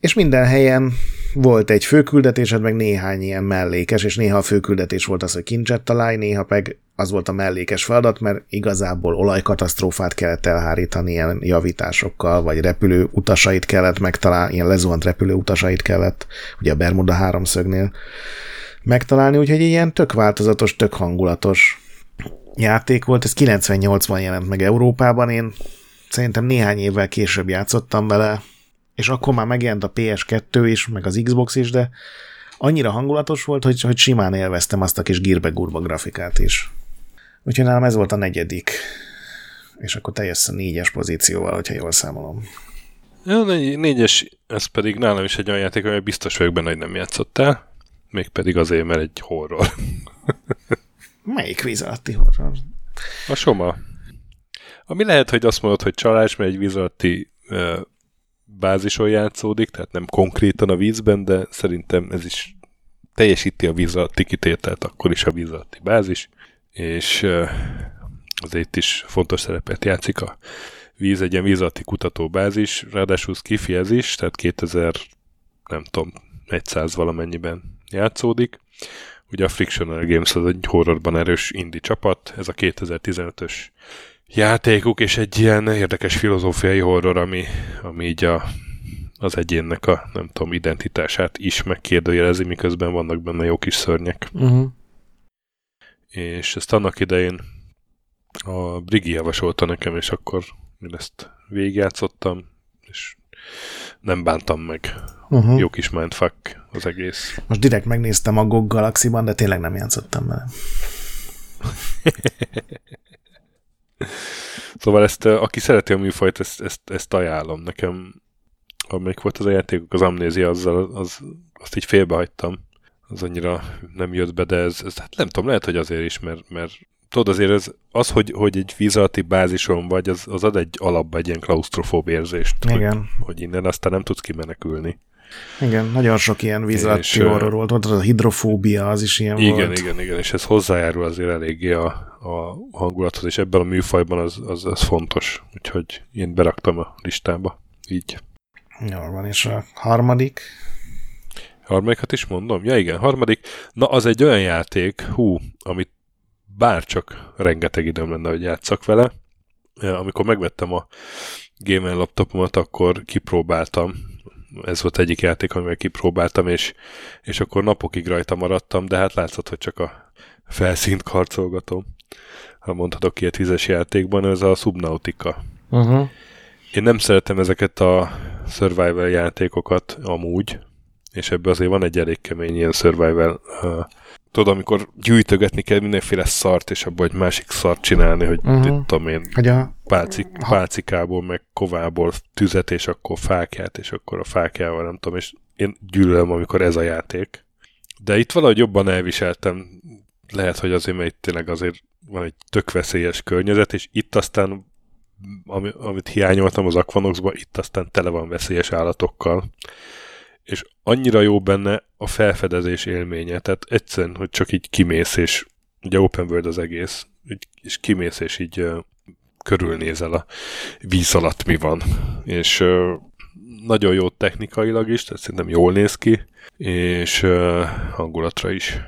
és minden helyen volt egy főküldetésed, meg néhány ilyen mellékes, és néha a főküldetés volt az, hogy kincset találj, néha meg az volt a mellékes feladat, mert igazából olajkatasztrófát kellett elhárítani ilyen javításokkal, vagy repülő utasait kellett megtalálni, ilyen lezuhant repülő utasait kellett, ugye a Bermuda háromszögnél megtalálni, úgyhogy ilyen tök változatos, tök hangulatos játék volt. Ez 98-ban jelent meg Európában, én szerintem néhány évvel később játszottam vele, és akkor már megjelent a PS2 is, meg az Xbox is, de annyira hangulatos volt, hogy, hogy simán élveztem azt a kis gírbe-gurba grafikát is. Úgyhogy nálam ez volt a negyedik. És akkor teljesen négyes pozícióval, hogyha jól számolom. Ja, négy, négyes, ez pedig nálam is egy olyan játék, amely biztos vagyok benne, hogy nem játszottál. Mégpedig azért, mert egy horror. Melyik víz alatti horror? A Soma. Ami lehet, hogy azt mondod, hogy csalás, mert egy víz alatti uh, bázison játszódik, tehát nem konkrétan a vízben, de szerintem ez is teljesíti a víz alatti akkor is a víz alatti bázis és azért is fontos szerepet játszik a víz, egy ilyen vízalatti kutatóbázis, ráadásul kifi ez is, tehát 2000, nem tudom, 100 valamennyiben játszódik. Ugye a Frictional Games az egy horrorban erős indie csapat, ez a 2015-ös játékuk, és egy ilyen érdekes filozófiai horror, ami, ami így a, az egyénnek a, nem tudom, identitását is megkérdőjelezi, miközben vannak benne jó kis szörnyek. Uh-huh. És ezt annak idején a Brigi javasolta nekem, és akkor én ezt végigjátszottam, és nem bántam meg. Uh-huh. Jó kis mindfuck az egész. Most direkt megnéztem a GOG Galaxy-ban, de tényleg nem játszottam vele. szóval ezt, aki szereti a műfajt, ezt, ezt, ezt ajánlom. Nekem, amelyik volt az a játékok, az amnézia, azzal, az, azt így félbehagytam. Az annyira nem jött be, de ez, ez hát nem tudom, lehet, hogy azért is, mert, mert tudod, azért ez, az, hogy, hogy egy víz alatti bázison vagy, az, az ad egy alapba egy ilyen klaustrofób érzést. Igen. Hogy, hogy innen aztán nem tudsz kimenekülni. Igen, nagyon sok ilyen víz alatti horror volt, volt, a hidrofóbia, az is ilyen igen, volt. Igen, igen, igen, és ez hozzájárul azért eléggé a, a hangulathoz, és ebben a műfajban az, az, az fontos, úgyhogy én beraktam a listába, így. Jól van, és a harmadik? Harmadikat is mondom? Ja igen, harmadik. Na, az egy olyan játék, hú, amit bárcsak rengeteg időm lenne, hogy játszak vele. Amikor megvettem a Gamer laptopomat, akkor kipróbáltam. Ez volt egyik játék, amivel kipróbáltam, és, és akkor napokig rajta maradtam, de hát látszott, hogy csak a felszínt karcolgatom. Ha mondhatok a tízes játékban, ez a Subnautica. Uh-huh. Én nem szeretem ezeket a survival játékokat amúgy, és ebbe azért van egy elég kemény ilyen survival uh, tudod, amikor gyűjtögetni kell mindenféle szart, és abból egy másik szart csinálni, hogy uh-huh. tudom én, hogy a... pálcik, pálcikából, meg kovából tüzet, és akkor fákját, és akkor a fákjával, nem tudom, és én gyűlölöm, amikor ez a játék. De itt valahogy jobban elviseltem, lehet, hogy azért, mert itt tényleg azért van egy tök veszélyes környezet, és itt aztán, ami, amit hiányoltam az Aquanoxban, itt aztán tele van veszélyes állatokkal és annyira jó benne a felfedezés élménye, tehát egyszerűen, hogy csak így kimész, és ugye open world az egész, és kimész, és így uh, körülnézel a víz alatt mi van, és uh, nagyon jó technikailag is, tehát szerintem jól néz ki, és uh, hangulatra is.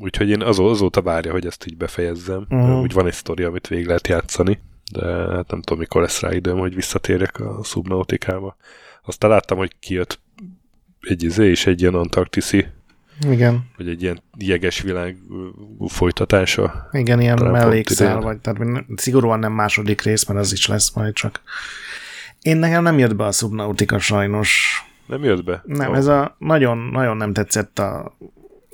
Úgyhogy én azó, azóta várja, hogy ezt így befejezzem. Uh-huh. Úgy van egy sztori, amit végig lehet játszani, de hát nem tudom, mikor lesz rá időm, hogy visszatérjek a Subnautikába. Aztán láttam, hogy kijött egy izé és egy ilyen antarktiszi igen. Vagy egy ilyen jeges világ folytatása. Igen, ilyen mellékszál, vagy tehát szigorúan nem második rész, mert az is lesz majd csak. Én nekem nem jött be a Subnautica sajnos. Nem jött be? Nem, oh. ez a nagyon, nagyon nem tetszett a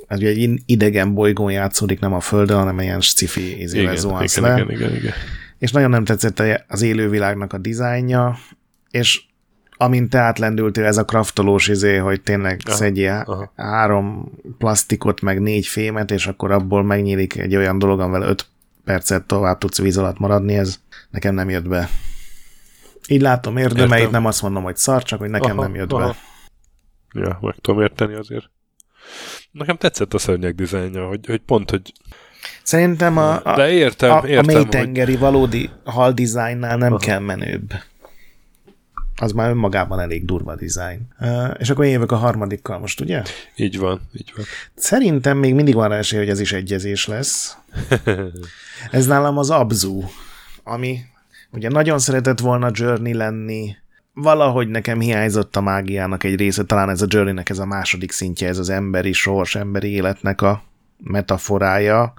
ez ugye egy idegen bolygón játszódik, nem a Földön, hanem ilyen sci-fi izével igen, igen. Igen, igen, igen. És nagyon nem tetszett az élővilágnak a dizájnja, és amint te átlendültél ez a kraftolós izé, hogy tényleg aha, szedjél aha. három plastikot, meg négy fémet, és akkor abból megnyílik egy olyan dolog, amivel öt percet tovább tudsz víz alatt maradni, ez nekem nem jött be. Így látom érdemeit, Értem. nem azt mondom, hogy szar, csak hogy nekem aha, nem jött aha. be. Ja, meg tudom érteni azért. Nekem tetszett a szörnyek dizájnja, hogy, hogy pont, hogy Szerintem a, a, De értem, a, értem, a mélytengeri hogy... valódi hal dizájnnál nem Aha. kell menőbb az már önmagában elég durva. Uh, és akkor én jövök a harmadikkal most, ugye? Így van, így van. Szerintem még mindig van esély, hogy ez is egyezés lesz. ez nálam az Abzu, ami ugye nagyon szeretett volna Journey lenni, valahogy nekem hiányzott a mágiának egy része, talán ez a Journey-nek ez a második szintje, ez az emberi sors, emberi életnek a metaforája.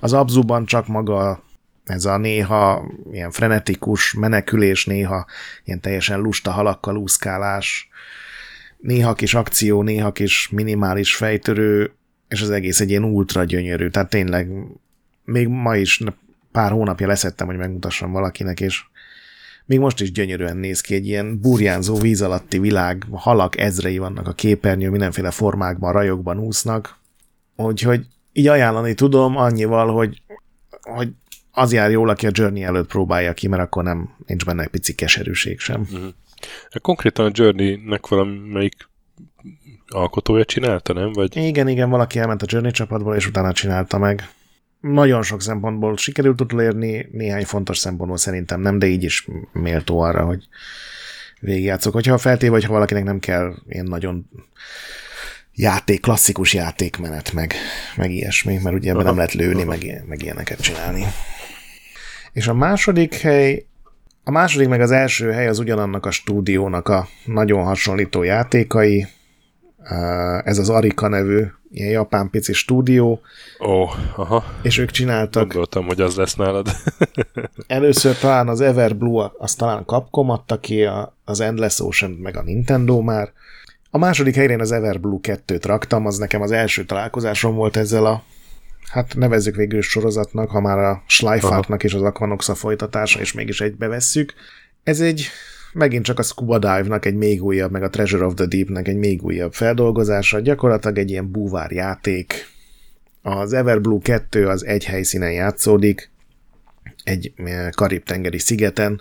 Az Abzuban csak maga ez a néha ilyen frenetikus menekülés, néha ilyen teljesen lusta halakkal úszkálás, néha kis akció, néha kis minimális fejtörő, és az egész egy ilyen ultra gyönyörű. Tehát tényleg még ma is pár hónapja leszettem, hogy megmutassam valakinek, és még most is gyönyörűen néz ki, egy ilyen burjánzó víz alatti világ, halak ezrei vannak a képernyő, mindenféle formákban, rajokban úsznak, úgyhogy így ajánlani tudom annyival, hogy, hogy az jár jól, aki a Journey előtt próbálja ki, mert akkor nem nincs benne pici keserűség sem. Uh-huh. Konkrétan a Journey-nek valamelyik alkotója csinálta, nem? Vagy... Igen, igen, valaki elment a Journey csapatból, és utána csinálta meg. nagyon sok szempontból sikerült utolérni, néhány fontos szempontból szerintem nem, de így is méltó arra, hogy végigjátszok. Hogyha feltéve, vagy ha valakinek nem kell ilyen nagyon játék, klasszikus játékmenet, meg, meg ilyesmi, mert ugye ebben nem lehet lőni, meg, meg ilyeneket csinálni. És a második hely, a második meg az első hely az ugyanannak a stúdiónak a nagyon hasonlító játékai. Ez az Arika nevű ilyen japán pici stúdió. Ó, oh, aha. És ők csináltak... Gondoltam, hogy az lesz nálad. először talán az Everblue, azt talán Capcom adta ki, az Endless Ocean meg a Nintendo már. A második helyén az Everblue 2-t raktam, az nekem az első találkozásom volt ezzel a hát nevezzük végül sorozatnak, ha már a Schleifartnak és az Aquanox a folytatása, és mégis egybe vesszük. Ez egy megint csak a Scuba Dive-nak egy még újabb, meg a Treasure of the Deep-nek egy még újabb feldolgozása, gyakorlatilag egy ilyen búvár játék. Az Everblue 2 az egy helyszínen játszódik, egy eh, karib-tengeri szigeten,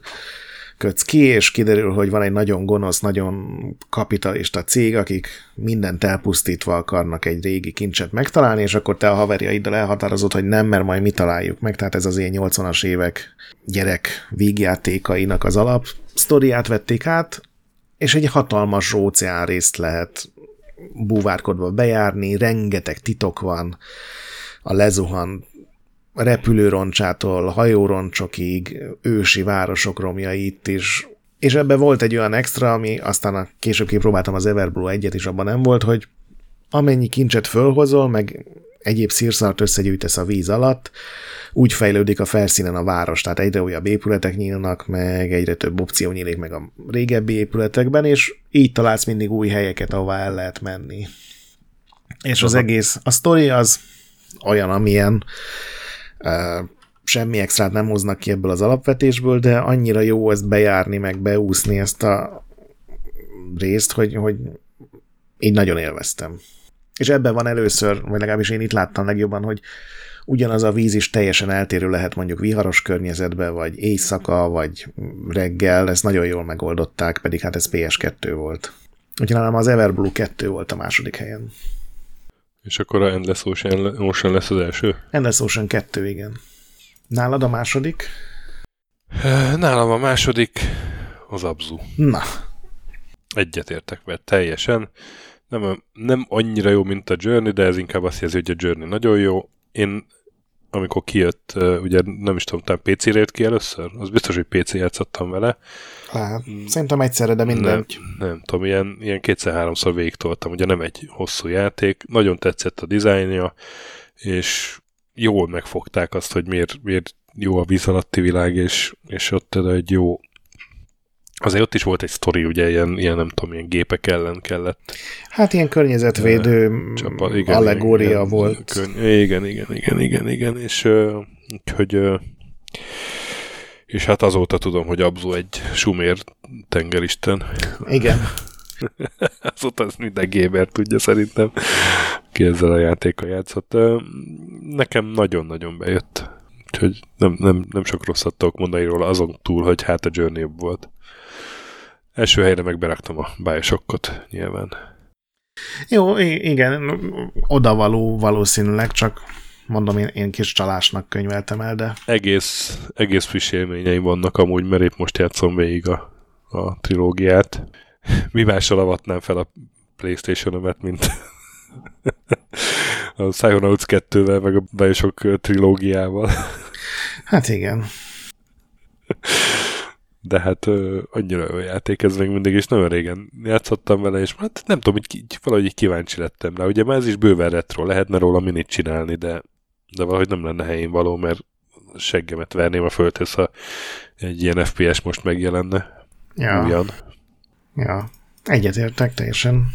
kötsz ki, és kiderül, hogy van egy nagyon gonosz, nagyon kapitalista cég, akik mindent elpusztítva akarnak egy régi kincset megtalálni, és akkor te a haverjaiddal elhatározod, hogy nem, mert majd mi találjuk meg. Tehát ez az ilyen 80-as évek gyerek vígjátékainak az alap sztoriát vették át, és egy hatalmas óceán részt lehet búvárkodva bejárni, rengeteg titok van, a lezuhan repülőroncsától hajóroncsokig, ősi városok romjai itt is, és ebben volt egy olyan extra, ami aztán a később kipróbáltam az Everblue egyet, és abban nem volt, hogy amennyi kincset fölhozol, meg egyéb szírszart összegyűjtesz a víz alatt, úgy fejlődik a felszínen a város, tehát egyre újabb épületek nyílnak meg, egyre több opció nyílik meg a régebbi épületekben, és így találsz mindig új helyeket, ahová el lehet menni. És az egész, a sztori az olyan, amilyen semmi extrát nem hoznak ki ebből az alapvetésből, de annyira jó ezt bejárni, meg beúszni ezt a részt, hogy, hogy így nagyon élveztem. És ebben van először, vagy legalábbis én itt láttam legjobban, hogy ugyanaz a víz is teljesen eltérő lehet mondjuk viharos környezetben, vagy éjszaka, vagy reggel, ezt nagyon jól megoldották, pedig hát ez PS2 volt. Úgyhogy nálam az Everblue 2 volt a második helyen. És akkor a Endless Ocean, Ocean lesz az első? Endless Ocean 2, igen. Nálad a második? Nálam a második az Abzu. Na. Egyetértek vele teljesen. Nem, nem annyira jó, mint a Journey, de ez inkább azt jelzi, hogy a Journey nagyon jó. Én amikor kijött, ugye nem is tudom, talán PC-re jött ki először? Az biztos, hogy PC játszottam vele. Hát, szerintem egyszerre, de minden. Nem, nem tudom, ilyen, ilyen kétszer-háromszor végigtoltam, ugye nem egy hosszú játék, nagyon tetszett a dizájnja, és jól megfogták azt, hogy miért, miért jó a víz alatti világ, és, és ott egy jó Azért ott is volt egy sztori, ugye ilyen, ilyen nem tudom, ilyen gépek ellen kellett. Hát ilyen környezetvédő csapa, igen, allegória igen, volt. Igen, igen, igen, igen, igen, és hogy és hát azóta tudom, hogy Abzu egy sumér tengeristen. Igen. azóta ezt minden gamer tudja szerintem, ki ezzel a játékkal játszott. Nekem nagyon-nagyon bejött. Úgyhogy nem, nem, nem sok rosszat tudok mondani róla, azon túl, hogy hát a Journey volt. Első helyre meg beraktam a Bioshockot nyilván. Jó, igen, odavaló valószínűleg, csak mondom, én, én kis csalásnak könyveltem el, de... Egész, egész friss élményeim vannak amúgy, mert épp most játszom végig a, a trilógiát. Mi mással avatnám fel a Playstation-ömet, mint a Psychonauts 2-vel, meg a Bioshock trilógiával. Hát igen de hát ö, annyira jó játék ez még mindig, és nagyon régen játszottam vele, és hát nem tudom, így, valahogy így kíváncsi lettem rá. Ugye már ez is bőven retro, lehetne róla minit csinálni, de, de valahogy nem lenne helyén való, mert seggemet verném a földhöz, ha egy ilyen FPS most megjelenne. Ja. Ugyan. Ja, egyetértek teljesen.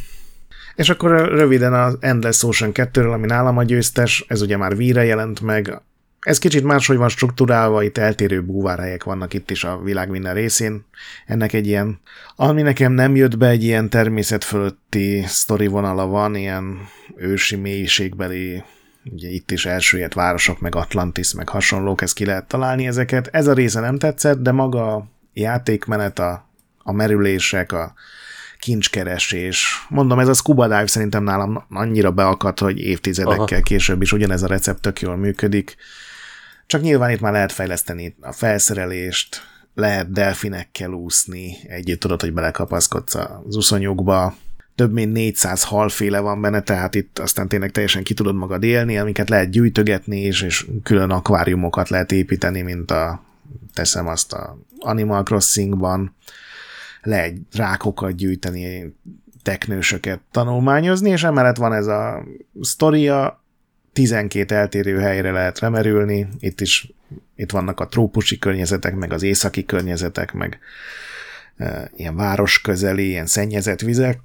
És akkor röviden az Endless Ocean 2-ről, ami nálam a győztes, ez ugye már víre jelent meg, ez kicsit máshogy van struktúrálva, itt eltérő búvárhelyek vannak itt is a világ minden részén. Ennek egy ilyen, ami nekem nem jött be, egy ilyen természet fölötti sztori vonala van, ilyen ősi mélységbeli, ugye itt is elsőjött városok, meg Atlantis, meg hasonlók, ezt ki lehet találni ezeket. Ez a része nem tetszett, de maga a játékmenet, a, a merülések, a kincskeresés. Mondom, ez a scuba dive szerintem nálam annyira beakadt, hogy évtizedekkel Aha. később is ugyanez a recept tök jól működik. Csak nyilván itt már lehet fejleszteni a felszerelést, lehet delfinekkel úszni, együtt tudod, hogy belekapaszkodsz az uszonyukba, több mint 400 halféle van benne, tehát itt aztán tényleg teljesen ki tudod magad élni, amiket lehet gyűjtögetni, és, és külön akváriumokat lehet építeni, mint a teszem azt a Animal Crossingban, lehet rákokat gyűjteni, teknősöket tanulmányozni, és emellett van ez a sztoria, 12 eltérő helyre lehet remerülni, itt is itt vannak a trópusi környezetek, meg az északi környezetek, meg e, ilyen városközeli, ilyen szennyezett vizek.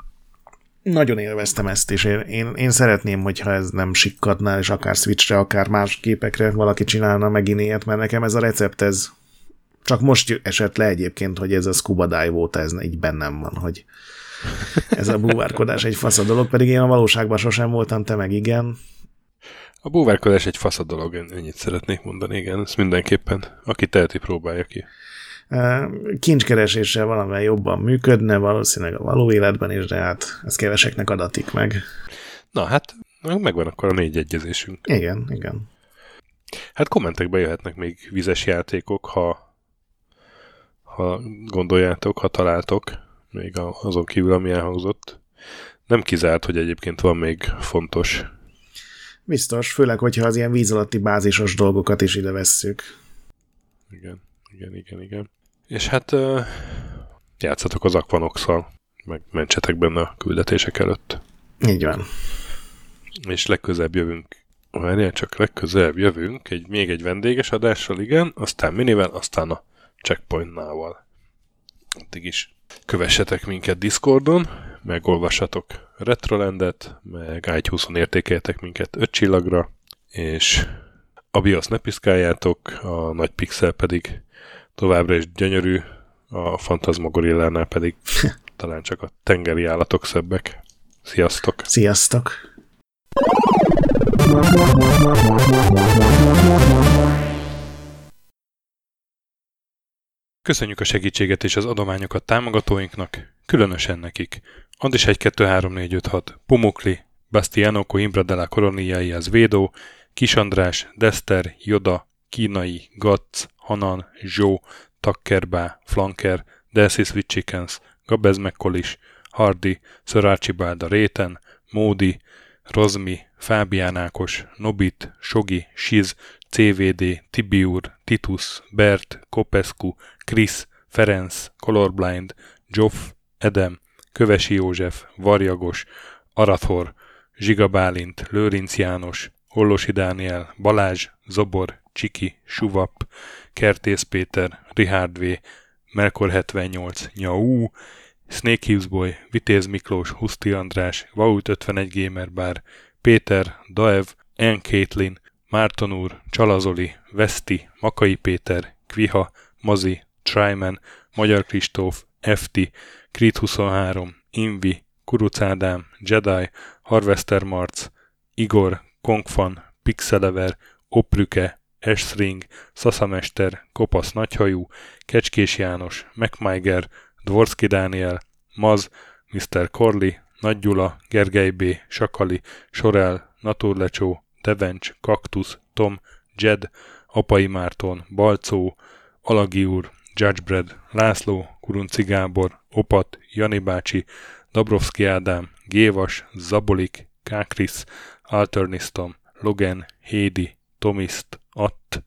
Nagyon élveztem ezt, és én, én, én szeretném, hogyha ez nem sikkadná, és akár Switchre, akár más képekre valaki csinálna megint ilyet, mert nekem ez a recept, ez csak most esett le egyébként, hogy ez a scuba dive óta ez így bennem van, hogy ez a búvárkodás egy fasz a dolog, pedig én a valóságban sosem voltam, te meg igen. A búvárkodás egy fasz a dolog, ennyit szeretnék mondani, igen, ezt mindenképpen, aki teheti, próbálja ki. Kincskereséssel valamivel jobban működne, valószínűleg a való életben is, de hát ez keveseknek adatik meg. Na hát, megvan akkor a négy egyezésünk. Igen, igen. Hát kommentekbe jöhetnek még vizes játékok, ha ha gondoljátok, ha találtok, még azon kívül, ami elhangzott. Nem kizárt, hogy egyébként van még fontos. Biztos, főleg, hogyha az ilyen víz alatti bázisos dolgokat is ide vesszük. Igen, igen, igen, igen. És hát játszatok az aquanox meg mentsetek benne a küldetések előtt. Így van. És legközelebb jövünk Várjál, csak legközelebb jövünk, egy, még egy vendéges adással, igen, aztán minivel, aztán a checkpointnával. Addig is kövessetek minket Discordon, meg olvassatok Retrolandet, meg iTunes-on értékeljetek minket 5 csillagra, és a BIOS ne piszkáljátok, a nagy pixel pedig továbbra is gyönyörű, a Fantasmagorillánál pedig talán csak a tengeri állatok szebbek. Sziasztok! Sziasztok! Köszönjük a segítséget és az adományokat támogatóinknak, különösen nekik. Andis 1 2 3 4 5 6, Pumukli, Bastiano Coimbra de la Coroniai az Védó, Kis András, Dester, Joda, Kínai, Gatz, Hanan, Zsó, Takkerbá, Flanker, Delsis with Chickens, Gabez Mekkolis, Hardy, Sir Archibald Réten, Módi, Rozmi, Fábián Ákos, Nobit, Sogi, Siz, CVD, Tibiur, Titus, Bert, Kopescu, Krisz, Ferenc, Colorblind, Joff, Edem, Kövesi József, Varjagos, Arathor, Zsiga Bálint, Lőrinc János, Hollosi Dániel, Balázs, Zobor, Csiki, Suvap, Kertész Péter, Richard V, Melkor 78, Nyau, Snake Hughes Boy, Vitéz Miklós, Huszti András, Vaut 51 Gamer Bar, Péter, Daev, N. Caitlin, Márton úr, Csalazoli, Veszti, Makai Péter, Kviha, Mazi, Tryman, Magyar Kristóf, FT, Krit 23, Invi, Kuruc Jedi, Harvester Marc, Igor, Kongfan, Pixelever, Oprüke, Esring, Szaszamester, Kopasz Nagyhajú, Kecskés János, MacMiger, Dvorski Dániel, Maz, Mr. Corley, Nagy Gyula, Gergely B., Sakali, Sorel, Naturlecsó, Devencs, Kaktusz, Tom, Jed, Apai Márton, Balcó, Alagi úr, Judgebred, László, Kurunci Gábor, Opat, Jani bácsi, Dabrowski Ádám, Gévas, Zabolik, Kákris, Alternisztom, Logan, Hédi, Tomiszt, Att,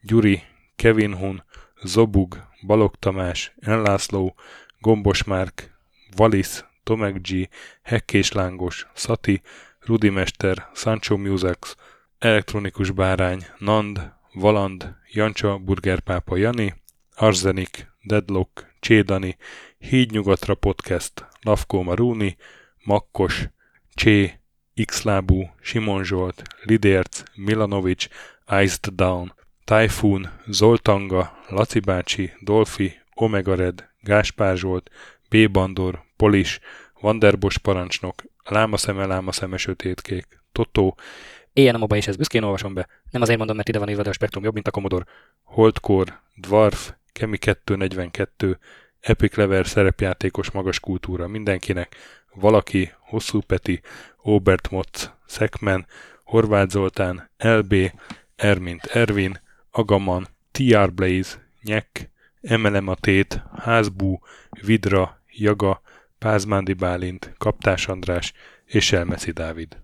Gyuri, Kevin Hun, Zobug, Balog Tamás, Enlászló, Gombos Márk, Valisz, Tomek G, Hekkés Lángos, Szati, Rudimester, Sancho Musax, Elektronikus Bárány, Nand, Valand, Jancsa, Burgerpápa Jani, Arzenik, Deadlock, Csédani, Hídnyugatra Podcast, Lavkó Maruni, Makkos, Csé, Xlábú, Simon Zsolt, Lidérc, Milanovic, Iced Down, Typhoon, Zoltanga, Laci bácsi, Dolfi, Omega Red, Gáspár Zsolt, B. Bandor, Polis, Vanderbos parancsnok, Lámaszeme, Lámaszeme, Sötétkék, Totó, Éjjel moba is ezt büszkén olvasom be. Nem azért mondom, mert ide van írva, de a spektrum jobb, mint a Commodore. Holdcore, Dwarf, Kemi 242, Epic Lever szerepjátékos magas kultúra mindenkinek, Valaki, Hosszú Peti, Obert Motz, Szekmen, Horváth Zoltán, LB, Ermint Ervin, Agaman, TR Blaze, Nyek, Emelem a Tét, Házbú, Vidra, Jaga, Pázmándi Bálint, Kaptás András és Elmeszi Dávid.